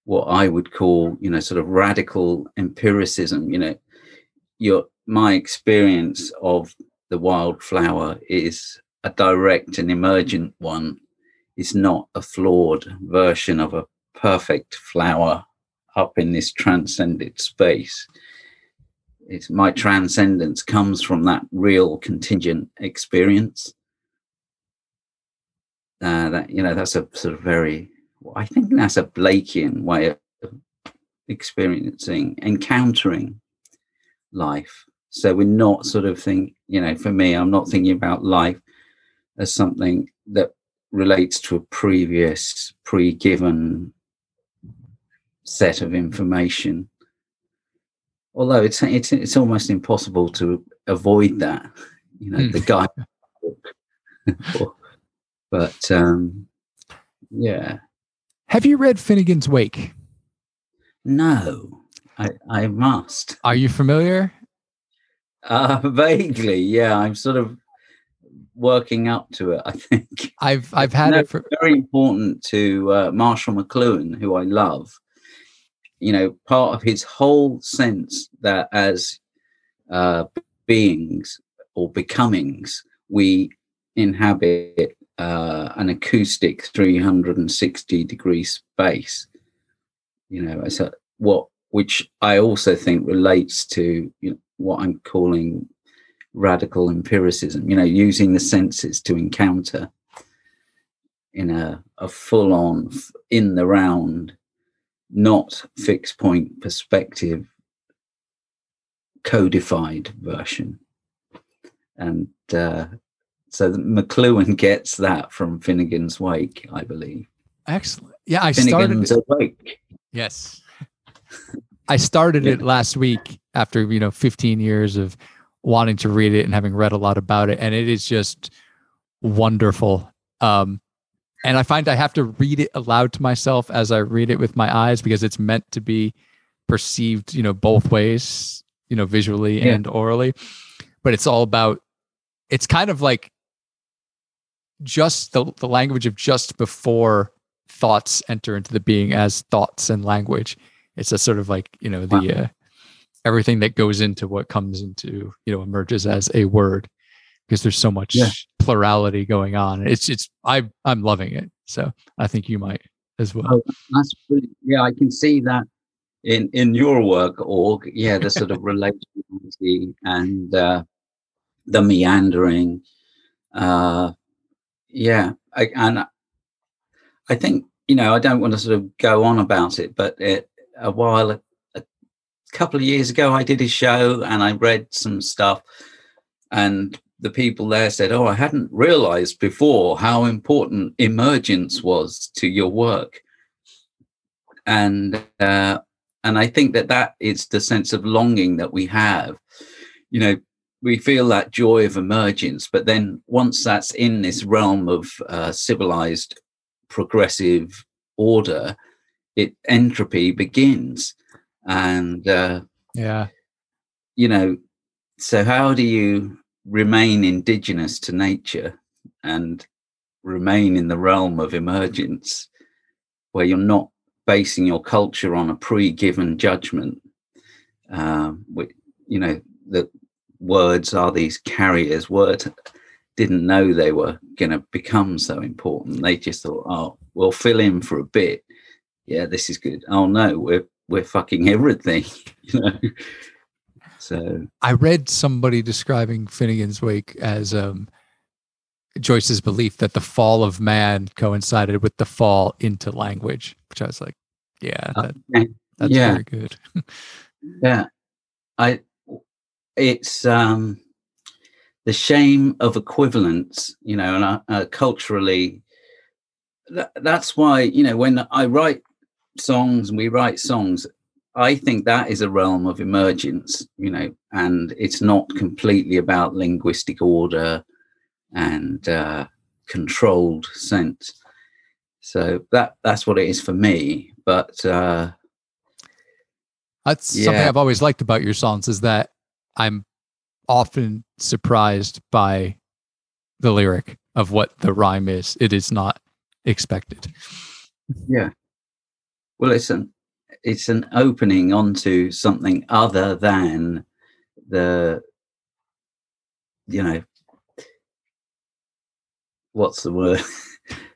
what i would call you know sort of radical empiricism you know. Your my experience of the wildflower is a direct and emergent one. It's not a flawed version of a perfect flower up in this transcended space. It's my transcendence comes from that real contingent experience. Uh, that you know, that's a sort of very. I think that's a Blakean way of experiencing, encountering life. So we're not sort of think, you know, for me, I'm not thinking about life as something that relates to a previous pre-given set of information. Although it's it's it's almost impossible to avoid that you know mm. the guy but um yeah. Have you read finnegan's wake? No. I i must. Are you familiar? Uh vaguely yeah. I'm sort of working up to it i think. I've i've had no, it for very important to uh, marshall mcluhan who i love you know, part of his whole sense that as uh, beings or becomings, we inhabit uh, an acoustic 360 degree space. You know, as a, what which I also think relates to you know, what I'm calling radical empiricism. You know, using the senses to encounter in a, a full on in the round not fixed point perspective codified version. And uh, so McLuhan gets that from Finnegan's Wake, I believe. Excellent. Yeah, I Finnegan's started. Awake. Yes, I started yeah. it last week after you know 15 years of wanting to read it and having read a lot about it, and it is just wonderful. Um, and I find I have to read it aloud to myself as I read it with my eyes because it's meant to be perceived, you know, both ways, you know, visually yeah. and orally. But it's all about it's kind of like just the, the language of just before thoughts enter into the being as thoughts and language. It's a sort of like, you know, the wow. uh, everything that goes into what comes into, you know, emerges as a word because there's so much yeah. plurality going on. It's it's I I'm loving it. So I think you might as well. Oh, that's brilliant. Yeah, I can see that in in your work, org. Yeah, the sort of relationality and uh, the meandering. Uh, yeah, I, and I think you know I don't want to sort of go on about it, but it, a while a, a couple of years ago I did a show and I read some stuff and the people there said, "Oh, I hadn't realized before how important emergence was to your work," and uh, and I think that that is the sense of longing that we have. You know, we feel that joy of emergence, but then once that's in this realm of uh, civilized, progressive order, it entropy begins, and uh, yeah, you know, so how do you remain indigenous to nature and remain in the realm of emergence where you're not basing your culture on a pre-given judgment um, you know the words are these carriers. Words didn't know they were going to become so important. They just thought oh we'll fill in for a bit. Yeah this is good. Oh no we're we're fucking everything you know so I read somebody describing Finnegan's Wake as um, Joyce's belief that the fall of man coincided with the fall into language, which I was like, yeah, that, that's yeah. very good. yeah, I it's um the shame of equivalence, you know, and uh, uh, culturally, that, that's why you know when I write songs and we write songs, I think that is a realm of emergence, you know, and it's not completely about linguistic order and uh, controlled sense. So that that's what it is for me. But uh, that's yeah. something I've always liked about your songs is that I'm often surprised by the lyric of what the rhyme is. It is not expected. Yeah. Well, an it's an opening onto something other than the you know what's the word?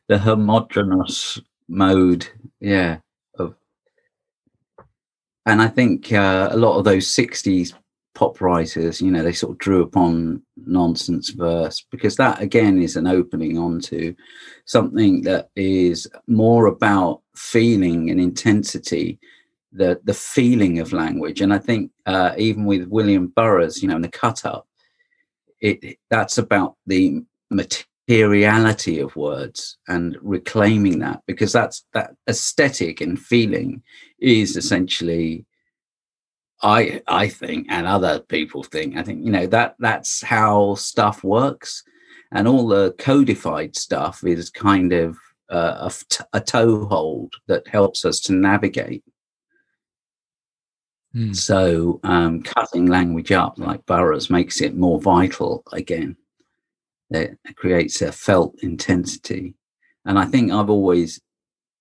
The homogenous mode yeah of and i think uh, a lot of those 60s pop writers you know they sort of drew upon nonsense verse because that again is an opening onto something that is more about feeling and intensity the the feeling of language. And i think uh, even with william burroughs you know in the cut up it that's about the materiality of words and reclaiming that because that's that aesthetic and feeling is essentially i i think and other people think i think you know that that's how stuff works. And all the codified stuff is kind of uh, a, a toehold that helps us to navigate Hmm. so um, cutting language up like Burroughs makes it more vital again. It creates a felt intensity. And i think i've always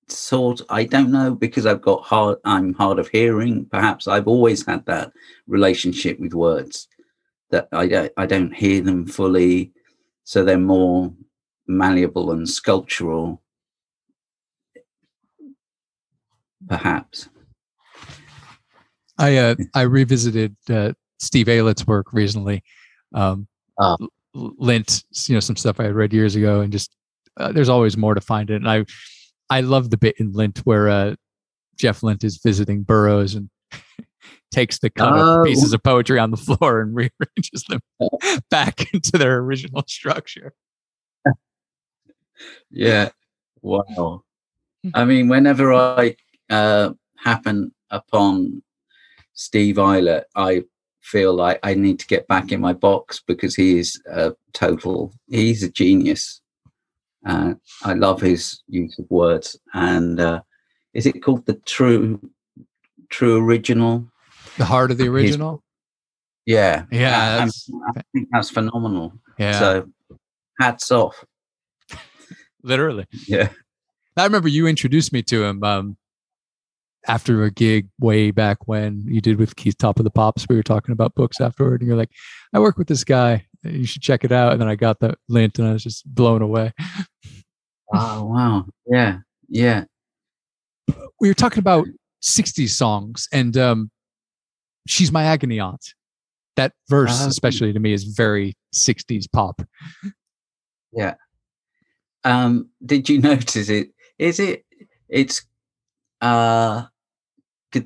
sort i don't know because i've got hard i'm hard of hearing perhaps i've always had that relationship with words that i i don't hear them fully. So they're more malleable and sculptural perhaps i uh i revisited uh steve aylett's work recently um Ah. lint you know some stuff i had read years ago and just uh, there's always more to find it. And i i love the bit in lint where uh jeff lint is visiting burroughs and takes the cut Oh. pieces of poetry on the floor and rearranges them back into their original structure. Yeah. Wow. I mean whenever i uh happen upon steve aylett i feel like i need to get back in my box because he is a total he's a genius. Uh, i love his use of words. And uh is it called the true true original? The heart of the original? Yeah. Yeah I- i think that's phenomenal. Yeah. So hats off. Literally. Yeah. I remember you introduced me to him um, after a gig way back when you did with Keith Top of the Pops. We were talking about books afterward, and you're like, "I work with this guy. You should check it out." And then I got the lint, and I was just blown away. oh wow yeah yeah We were talking about '60s songs, and um, "She's My Agony Aunt." That verse, Ah. especially to me, is very '60s pop. Yeah. Um, did you notice it? Is it? It's. Uh,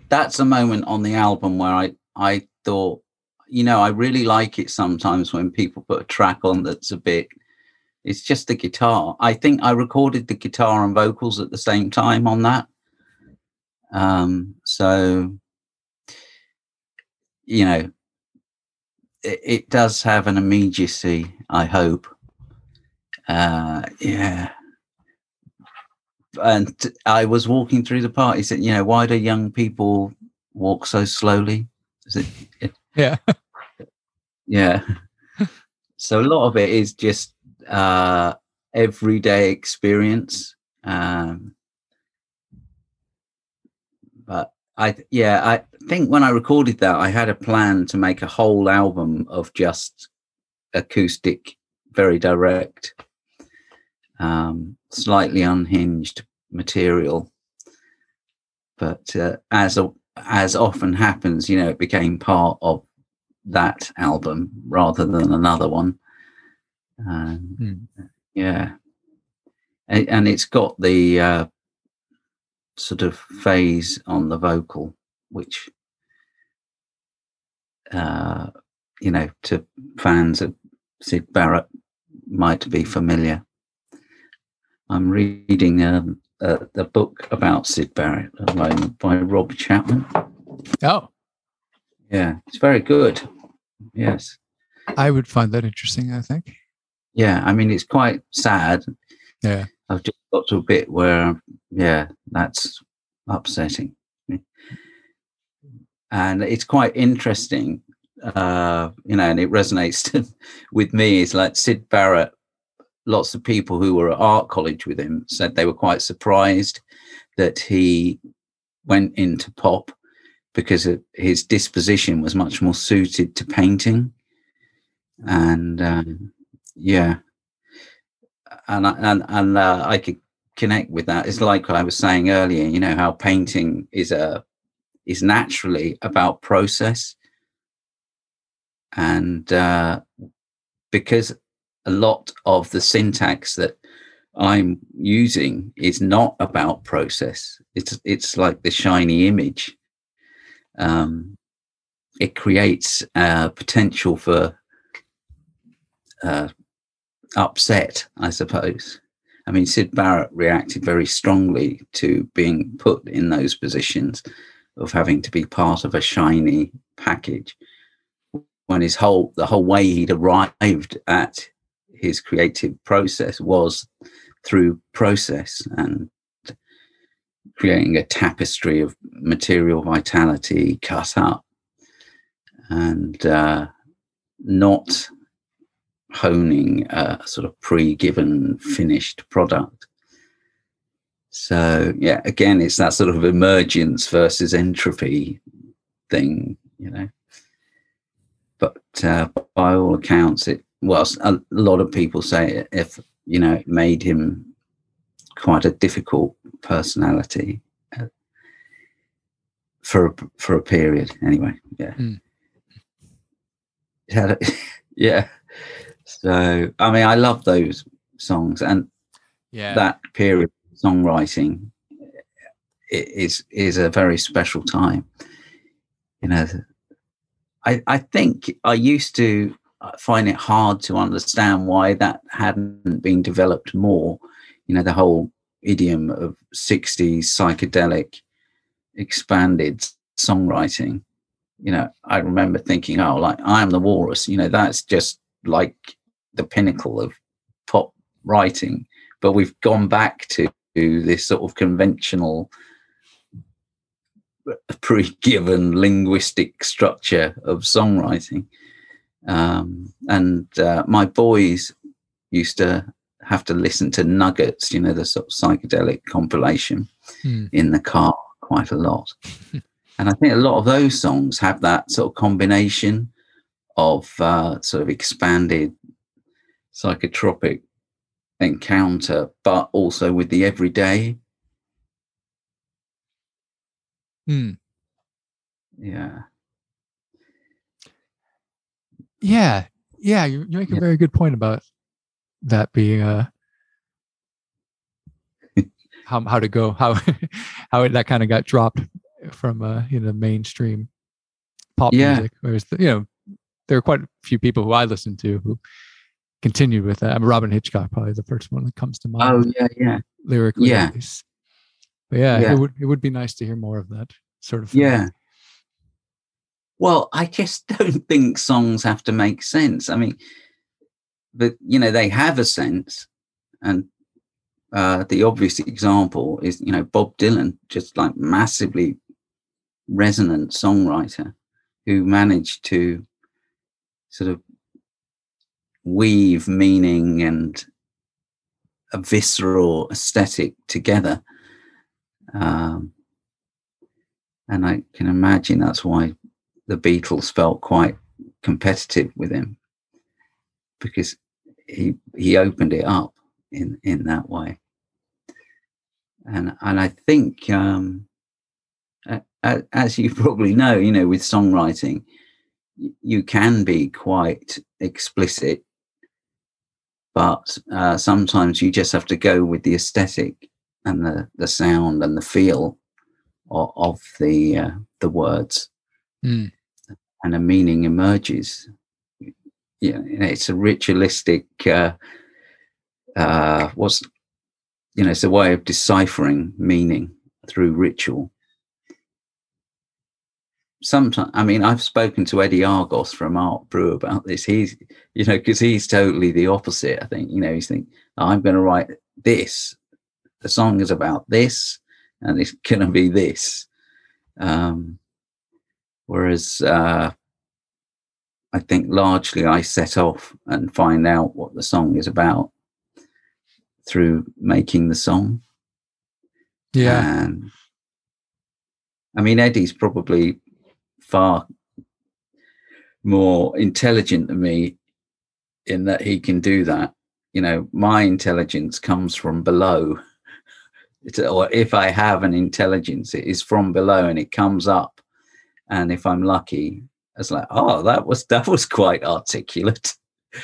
that's a moment on the album where I I thought, you know, I really like it sometimes when people put a track on that's a bit. It's just the guitar. I think I recorded the guitar and vocals at the same time on that. Um, so, you know, it, it does have an immediacy. I hope uh yeah and i was walking through the park he said you know why do young people walk so slowly Is it, Yeah. yeah so a lot of it is just uh everyday experience um but i yeah i think when i recorded that i had a plan to make a whole album of just acoustic very direct um, slightly unhinged material. But uh, as as often happens, you know, it became part of that album rather than another one. Um, Hmm. Yeah, and, and it's got the uh, sort of phase on the vocal, which uh, you know, to fans of Syd Barrett might be familiar. I'm reading um, uh, the book about Syd Barrett at the moment by Rob Chapman. Oh, Yeah, it's very good. Yes. I would find that interesting. I think. Yeah, I mean, it's quite sad. Yeah. I've just got to a bit where, yeah, that's upsetting. And it's quite interesting, uh, you know, and it resonates with me. It's like Syd Barrett, lots of people who were at art college with him said they were quite surprised that he went into pop because his disposition was much more suited to painting. And um, yeah, and and and uh, I could connect with that. It's like what I was saying earlier, you know, how painting is a is naturally about process, and uh, because a lot of the syntax that I'm using is not about process. It's it's like the shiny image. Um, it creates uh, potential for uh, upset, I suppose. I mean, Syd Barrett reacted very strongly to being put in those positions of having to be part of a shiny package. When his whole the whole way he'd arrived at his creative process was through process and creating a tapestry of material vitality cut up and uh, not honing a sort of pre-given finished product. So yeah, again, it's that sort of emergence versus entropy thing, you know. But uh, by all accounts, it well, a lot of people say if you know, it made him quite a difficult personality uh, for a, for a period. Anyway, yeah. Mm. A- yeah. So I mean, I love those songs, and Yeah. that period of songwriting is is a very special time. You know, I I think I used to find it hard to understand why that hadn't been developed more. You know, the whole idiom of '60s psychedelic expanded songwriting. You know, I remember thinking, oh, like I am the walrus. You know, that's just like the pinnacle of pop writing but we've gone back to this sort of conventional uh, pre-given linguistic structure of songwriting um, and uh, my boys used to have to listen to nuggets you know the sort of psychedelic compilation Hmm. in the car quite a lot and i think a lot of those songs have that sort of combination of uh, sort of expanded psychotropic encounter, but also with the everyday. Hmm. Yeah. Yeah, yeah, you, you make a Yeah. very good point about that being uh how how to go how how it, that kind of got dropped from uh you know mainstream pop Yeah. music. Whereas the, you know there are quite a few people who I listen to who continued with that. I mean, Robyn Hitchcock probably the first one that comes to mind Oh, yeah, yeah. lyrically. yeah. But yeah, Yeah. it would it would be nice to hear more of that sort of thing. Yeah. Well, I just don't think songs have to make sense. I mean, but you know, they have a sense, and uh, the obvious example is you know Bob Dylan, just like massively resonant songwriter who managed to sort of weave meaning and a visceral aesthetic together. Um, and I can imagine that's why the Beatles felt quite competitive with him because he he opened it up in in that way. And and I think um, as you probably know, you know, with songwriting, you can be quite explicit, but uh, sometimes you just have to go with the aesthetic and the the sound and the feel of, of the uh, the words Mm. And a meaning emerges. Know, it's a ritualistic uh, uh, what's you know it's a way of deciphering meaning through ritual. Sometimes i mean i've spoken to eddie argos from art brut about this. He's you know because he's totally the opposite i think. You know he's think i'm going to write this. The song is about this and it's going to be this. Um whereas uh i think largely i set off and find out what the song is about through making the song Yeah. and I mean, Eddie's probably far more intelligent than me in that he can do that. You know, my intelligence comes from below. It's, or if I have an intelligence, it is from below and it comes up. And if I'm lucky, it's like, oh, that was that was quite articulate.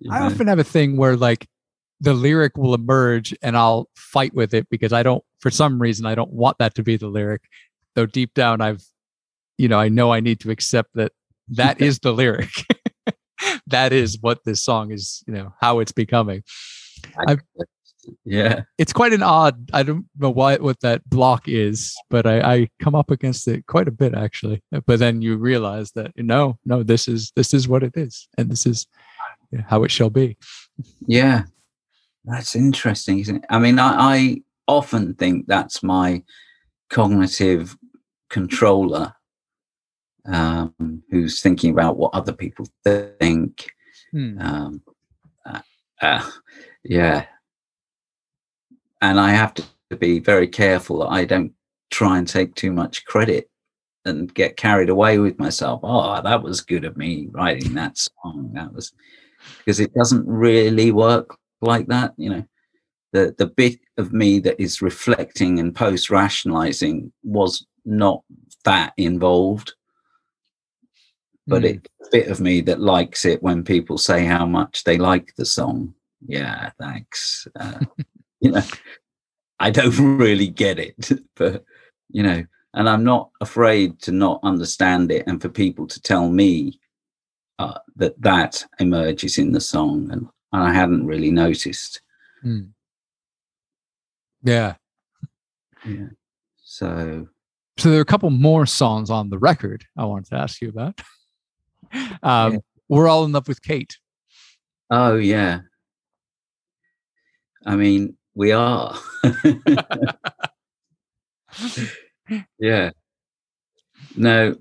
You I know? often have a thing where like the lyric will emerge and I'll fight with it because I don't, for some reason, I don't want that to be the lyric. Though deep down, I've, you know, I know I need to accept that that is the lyric. that is what this song is, you know, how it's becoming. Yeah. It's quite an odd, I don't know why, what that block is, but I, I come up against it quite a bit actually. But then you realize that no, no, this is, this is what it is. And this is how it shall be. Yeah, that's interesting, isn't it? I mean, I, I often think that's my cognitive controller um, who's thinking about what other people think. Hmm. Um, uh, uh, yeah. And I have to be very careful that I don't try and take too much credit and get carried away with myself. Oh, that was good of me writing that song. That was because it doesn't really work like that. You know, the the bit of me that is reflecting and post rationalizing was not that involved but Hmm. it bit of me that likes it when people say how much they like the song yeah thanks uh, you know i don't really get it but you know and i'm not afraid to not understand it and for people to tell me uh, that that emerges in the song and, and i hadn't really noticed Hmm. Yeah. yeah so So there are a couple more songs on the record I wanted to ask you about. Um, Yeah. We're all in love with Kate. oh yeah i mean we are. Yeah. No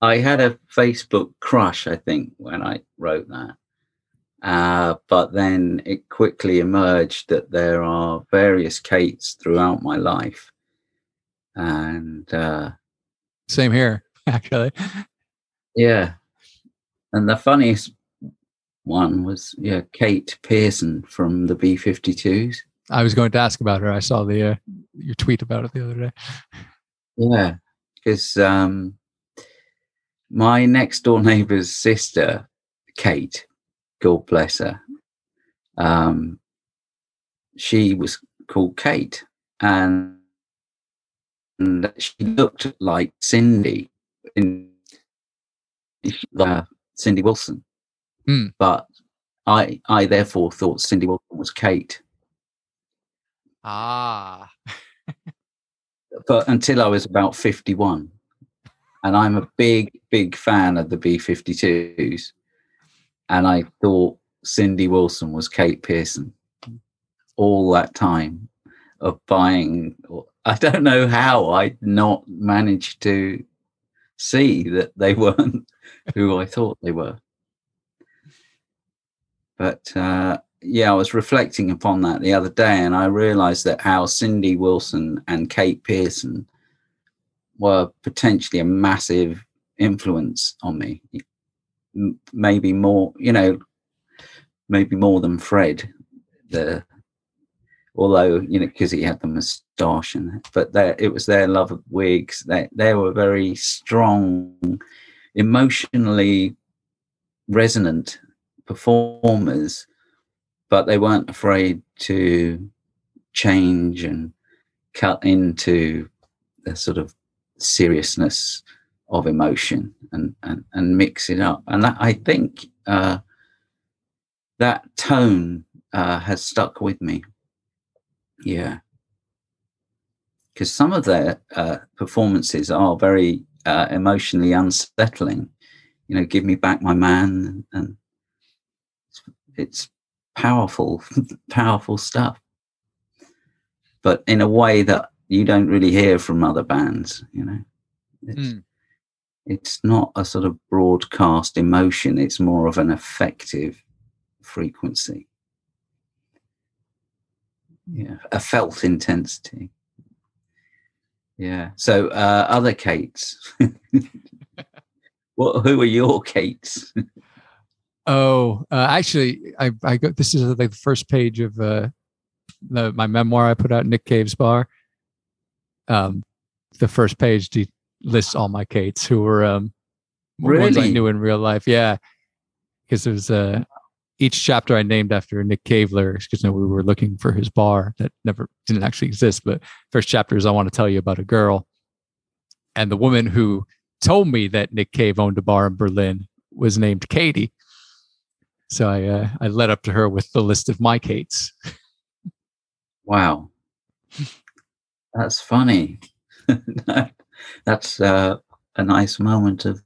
i had a facebook crush i think when i wrote that. Uh, but then it quickly emerged that there are various kates throughout my life. And uh, Same here, actually. yeah. And the funniest one was yeah kate pierson from the b-52s I was going to ask about her. I saw the uh, your tweet about it the other day. Yeah, because um, my next door neighbor's sister, Kate, God bless her, um, she was called Kate, and, and she looked like Cindy in uh, Cindy Wilson, Hmm. but I I therefore thought Cindy Wilson was Kate. Ah, but until I was about 51. And I'm a big, big fan of the B 52s. And I thought Cindy Wilson was Kate Pierson all that time of buying. I don't know how I not managed to see that they weren't who I thought they were. But uh, yeah, I was reflecting upon that the other day, and I realised that how Cindy Wilson and Kate Pierson were potentially a massive influence on me. Maybe more, you know, maybe more than Fred. The although you know because he had the moustache and but their, it was their love of wigs. They they were very strong, emotionally resonant performers but they weren't afraid to change and cut into the sort of seriousness of emotion and, and, and mix it up. And that, I think uh, that tone uh, has stuck with me. Yeah, because some of their uh, performances are very uh, emotionally unsettling. You know, give me back my man, and it's, it's powerful, powerful stuff. But in a way that you don't really hear from other bands. You know, it's, Mm. it's not a sort of broadcast emotion. It's more of an effective frequency. Yeah, a felt intensity. Yeah. So uh, other Kates. what? Who are your Kates? Oh, uh, actually, I I got this is like the first page of uh, the, my memoir I put out, Nick Cave's Bar. Um, the first page de- lists all my Kates who were um ones I Really? knew in real life. Yeah, because it was uh each chapter I named after Nick Cave lyrics because we were looking for his bar that never didn't actually exist. But first chapter is I want to tell you about a girl, and the woman who told me that Nick Cave owned a bar in Berlin was named Katie. So I uh, I led up to her with the list of my Kates. Wow, that's funny. that's uh, a nice moment of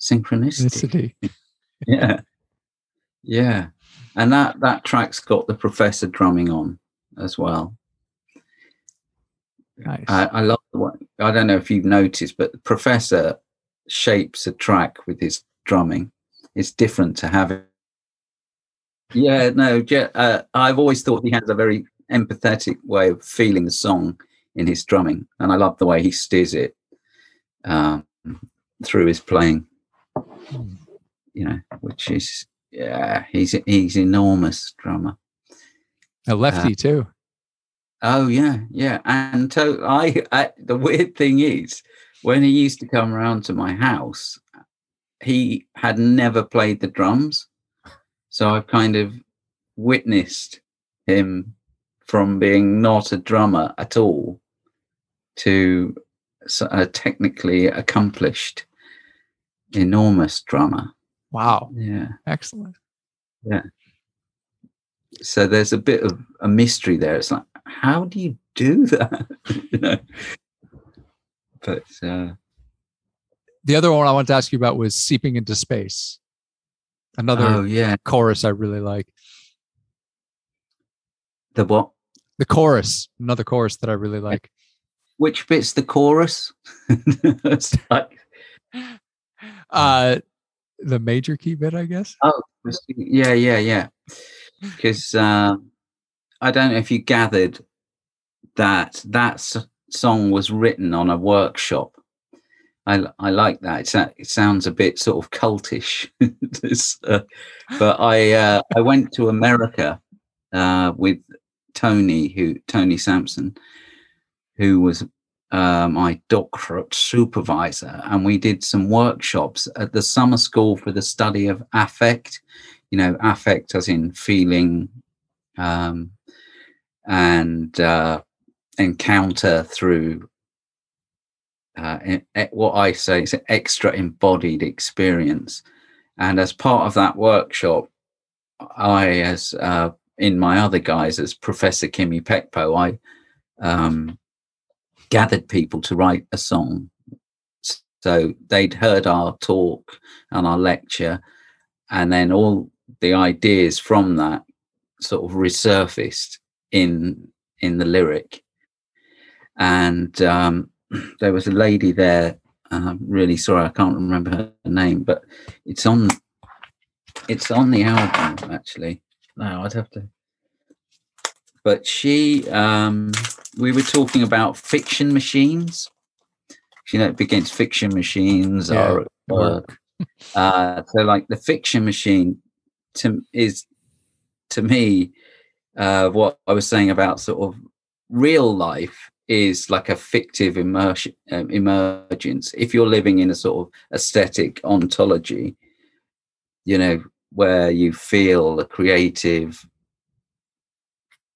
synchronicity. Yeah yeah and that that track's got the professor drumming on as well Nice. i, I love the one i don't know if you've noticed but the professor shapes a track with his drumming it's different to have it yeah no uh, i've always thought he has a very empathetic way of feeling the song in his drumming and i love the way he steers it um, through his playing Mm. you know, which is yeah, he's he's enormous drummer. a lefty too. Oh yeah, yeah. And so I, I the weird thing is when he used to come around to my house, he had never played the drums. So I've kind of witnessed him from being not a drummer at all to a technically accomplished enormous drummer. Wow, Yeah. excellent. Yeah. So there's a bit of a mystery there. It's like, how do you do that? you know. But uh, The other one I wanted to ask you about was "Seeping into Space." Another oh yeah, chorus I really like. the what? The chorus, another chorus that I really like. Which bit's the chorus? it's like, Uh, the major key bit, I guess. Oh, yeah, yeah, yeah. Because uh, I don't know if you gathered that that song was written on a workshop. I, I like that. A- it sounds a bit sort of cultish. It's, uh, but I uh, I went to America uh, with Tony, who Tony Sampson, who was uh, my doctorate supervisor, and we did some workshops at the summer school for the study of affect. You know, affect as in feeling, um, and uh, encounter through uh, what I say is an extra embodied experience. And as part of that workshop, I, as uh, in my other guise as Professor Kimi Pekpo, I um, gathered people to write a song. So they'd heard our talk and our lecture, and then all the ideas from that sort of resurfaced in in the lyric. And um, there was a lady there. and I'm really sorry, I can't remember her name, but it's on it's on the album actually. No, I'd have to. But she, um, we were talking about fiction machines. You know, it begins fiction machines Yeah, are work. uh, so like the fiction machine to is to me uh, what I was saying about sort of real life is like a fictive immersion um, emergence. If you're living in a sort of aesthetic ontology, you know, where you feel a creative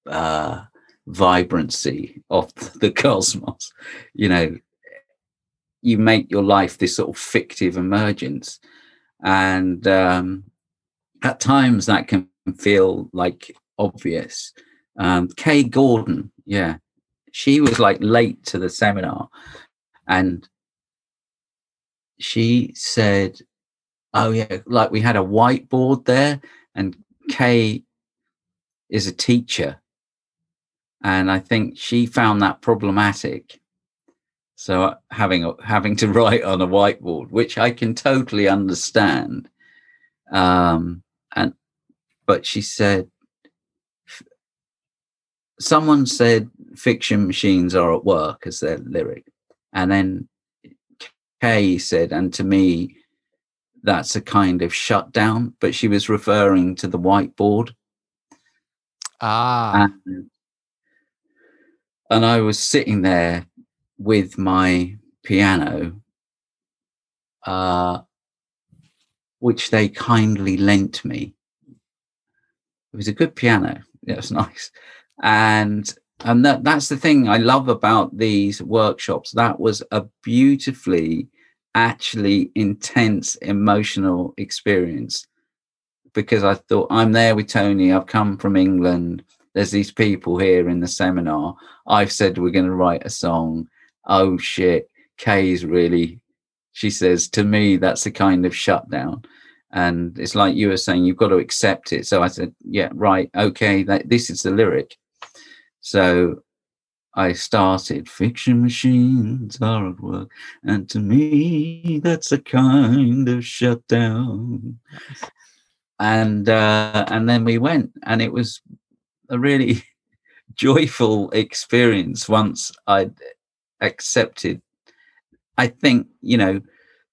uh, vibrancy of the cosmos, you know, you make your life this sort of fictive emergence. and um, at times that can feel like obvious. Um, Kay Gordon, yeah, she was like late to the seminar, and she said, "Oh yeah, like we had a whiteboard there, and Kay is a teacher, and I think she found that problematic." So uh, having having to write on a whiteboard, which I can totally understand, um, and but she said someone said fiction machines are at work as their lyric and then kay said and to me that's a kind of shutdown but she was referring to the whiteboard. Ah. And, and i was sitting there with my piano uh which they kindly lent me. It was a good piano. It was nice and and that that's the thing i love about these workshops. That was a beautifully actually intense emotional experience. Because i thought i'm there with tony. I've come from england. There's these people here in the seminar. I've said we're going to write a song. Oh shit. Kay's really she says to me that's a kind of shutdown. And it's like you were saying you've got to accept it. So i said yeah right okay that this is the lyric so I started fiction machines are at work, and to me that's a kind of shutdown. And uh, and then we went, and it was a really joyful experience once I accepted. I think you know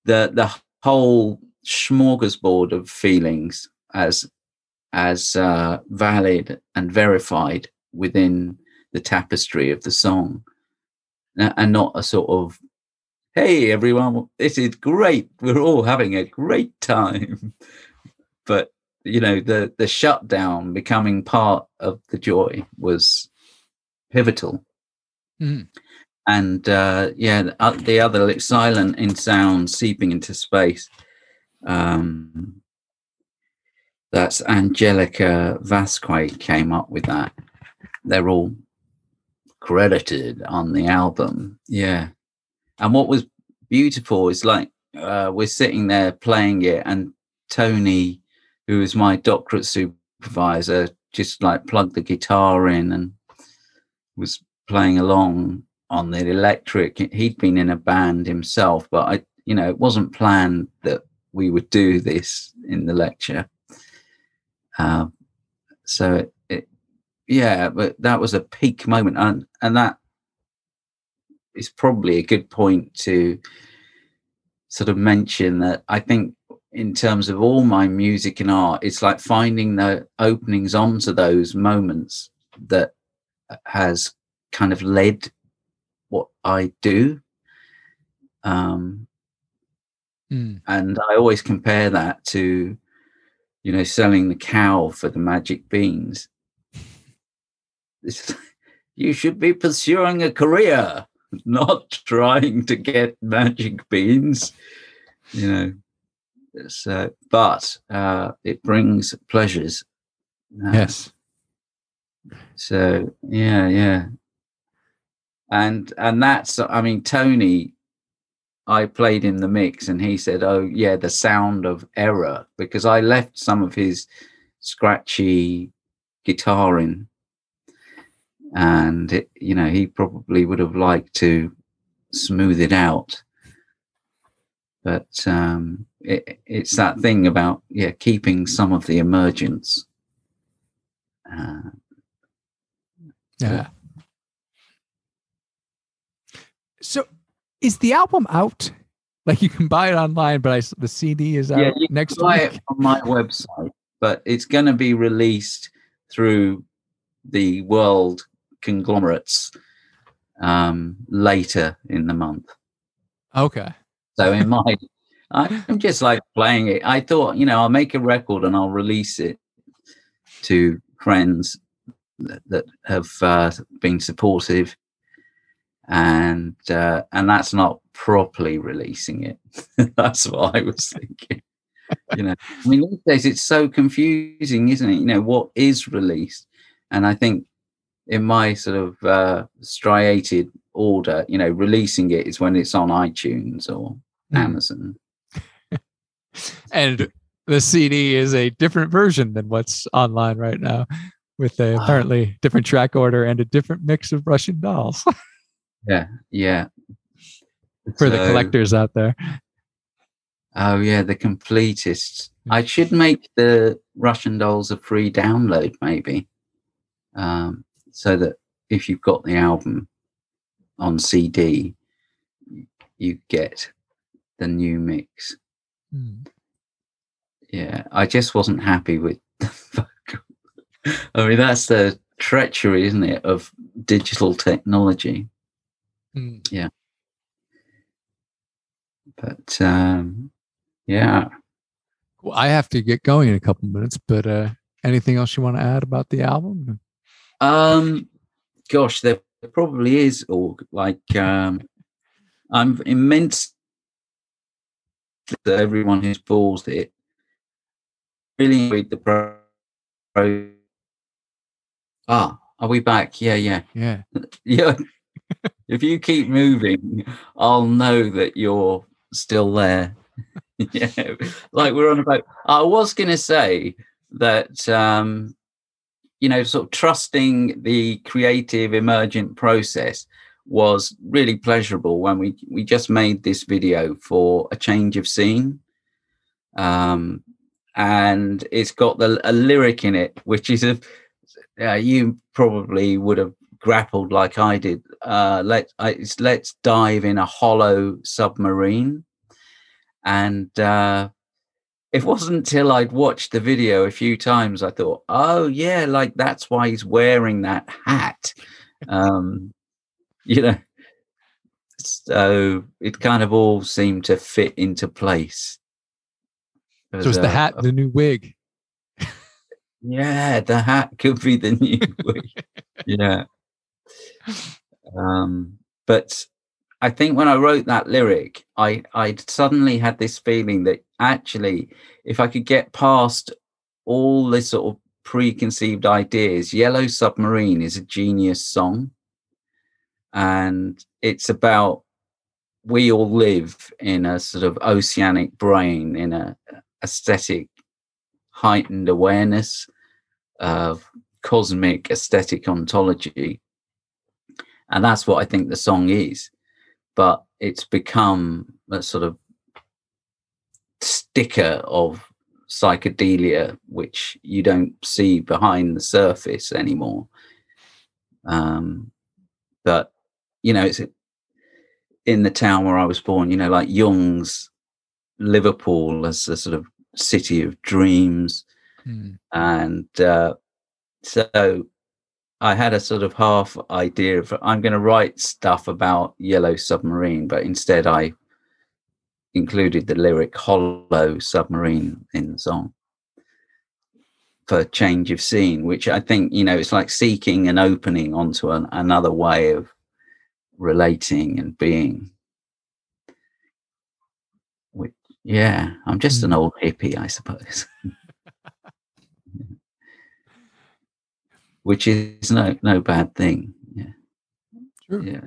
the the whole smorgasbord of feelings as as uh, valid and verified within the tapestry of the song and not a sort of hey everyone this is great we're all having a great time. But you know the the shutdown becoming part of the joy was pivotal. Mm. and uh yeah the other like silent in sound seeping into space um that's angelica vasquez came up with that. They're all credited on the album. Yeah. And what was beautiful is like uh, we're sitting there playing it, and Tony, who was my doctorate supervisor, just like plugged the guitar in and was playing along on the electric. He'd been in a band himself, but I, you know, it wasn't planned that we would do this in the lecture. Uh, so it, yeah, but that was a peak moment, and and that is probably a good point to sort of mention that I think in terms of all my music and art, it's like finding the openings onto those moments that has kind of led what I do. Um, mm. And I always compare that to, you know, selling the cow for the magic beans you should be pursuing a career, not trying to get magic beans. You know, so but uh, it brings pleasures. Uh, yes. So yeah, yeah, and and that's I mean Tony. I played in the mix, and he said, "Oh yeah, the sound of error," because I left some of his scratchy guitar in and it, you know he probably would have liked to smooth it out. But um, it, it's that thing about yeah keeping some of the emergence. Uh, yeah. so is the album out? Like you can buy it online but I, the cd is out yeah, you next buy week. it on my website but it's going to be released through the world conglomerates um, later in the month. Okay. So in my, I'm just like playing it. I thought, you know, I'll make a record and I'll release it to friends that, that have uh, been supportive, and uh, and that's not properly releasing it. that's what I was thinking. you know, I mean, these days it's so confusing, isn't it? You know, what is released? And I think in my sort of uh, striated order, you know, releasing it is when it's on iTunes or Mm. Amazon. and the CD is a different version than what's online right now, with a Wow. apparently different track order and a different mix of Russian dolls Yeah, yeah. for the collectors out there. Oh yeah, the completists. I should make the Russian dolls a free download, maybe, um, so that if you've got the album on CD, you get the new mix. Mm. Yeah, I just wasn't happy with the vocal. I mean, that's the treachery, isn't it, of digital technology? Mm. But um, yeah, Well, I have to get going in a couple minutes, but uh, anything else you want to add about the album? Um, gosh, there probably is. Or like, um, I'm immense that everyone who's paused it really enjoyed the pro. pro- Ah, are we back? Yeah, yeah, Yeah. yeah. if you keep moving, I'll know that you're still there. yeah, like we're on about. I was going to say that um, you know, sort of trusting the creative emergent process was really pleasurable when we we just made this video for a change of scene. Um, and it's got the a lyric in it, which is a uh, you probably would have grappled like I did. Uh, let I, let's dive in a hollow submarine, and uh, it wasn't until I'd watched the video a few times I thought, oh yeah, like that's why he's wearing that hat. Um, you know, so it kind of all seemed to fit into place. So was it's the hat, a- the new wig. yeah, the hat could be the new wig. yeah. Um, but I think when I wrote that lyric, I I suddenly had this feeling that actually, if I could get past all this sort of preconceived ideas, Yellow Submarine is a genius song, and it's about we all live in a sort of oceanic brain in a aesthetic heightened awareness of cosmic aesthetic ontology. And that's what i think the song is but it's become a sort of sticker of psychedelia which you don't see behind the surface anymore um but you know it's in the town where i was born you know like jung's liverpool as a sort of city of dreams Mm. and uh, so I had a sort of half idea of I'm going to write stuff about Yellow Submarine, but instead I included the lyric "Hollow Submarine" in the song for change of scene, which I think you know it's like seeking an opening onto an, another way of relating and being. Which, yeah, I'm just an hmm. old hippie, I suppose. which is no no bad thing. Yeah, Sure. yeah.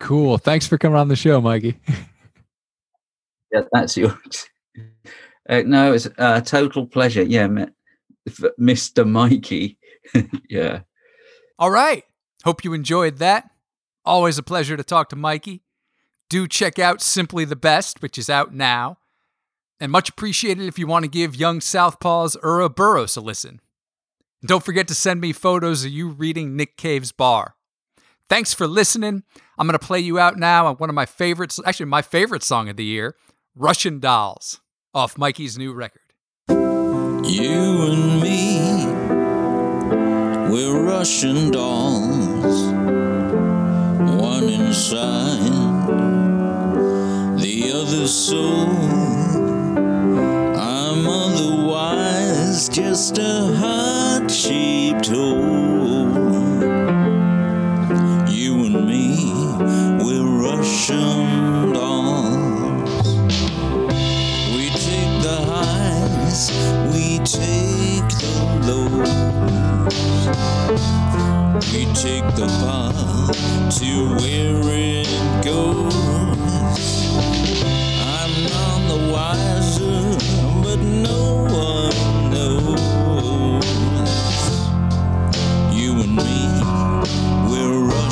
Cool. Thanks for coming on the show, Mikey. Yeah, that's yours. Uh, no, it's a total pleasure. Yeah, mi- Mr. Mikey. yeah. All right. Hope you enjoyed that. Always a pleasure to talk to Mikey. Do check out Simply the Best, which is out now. And much appreciated if you want to give young Southpaw's Ura Burros a listen. Don't forget to send me photos of you reading Nick Cave's bar. Thanks for listening. I'm going to play you out now on one of my favorites, actually, my favorite song of the year, Russian Dolls, off Mikey's new record. You and me, we're Russian dolls. One inside, the other soul. It's just a hot sheep toll. You and me, we're Russian dolls. We take the highs, we take the lows. We take the path to where it goes. I'm not the wiser, but no one.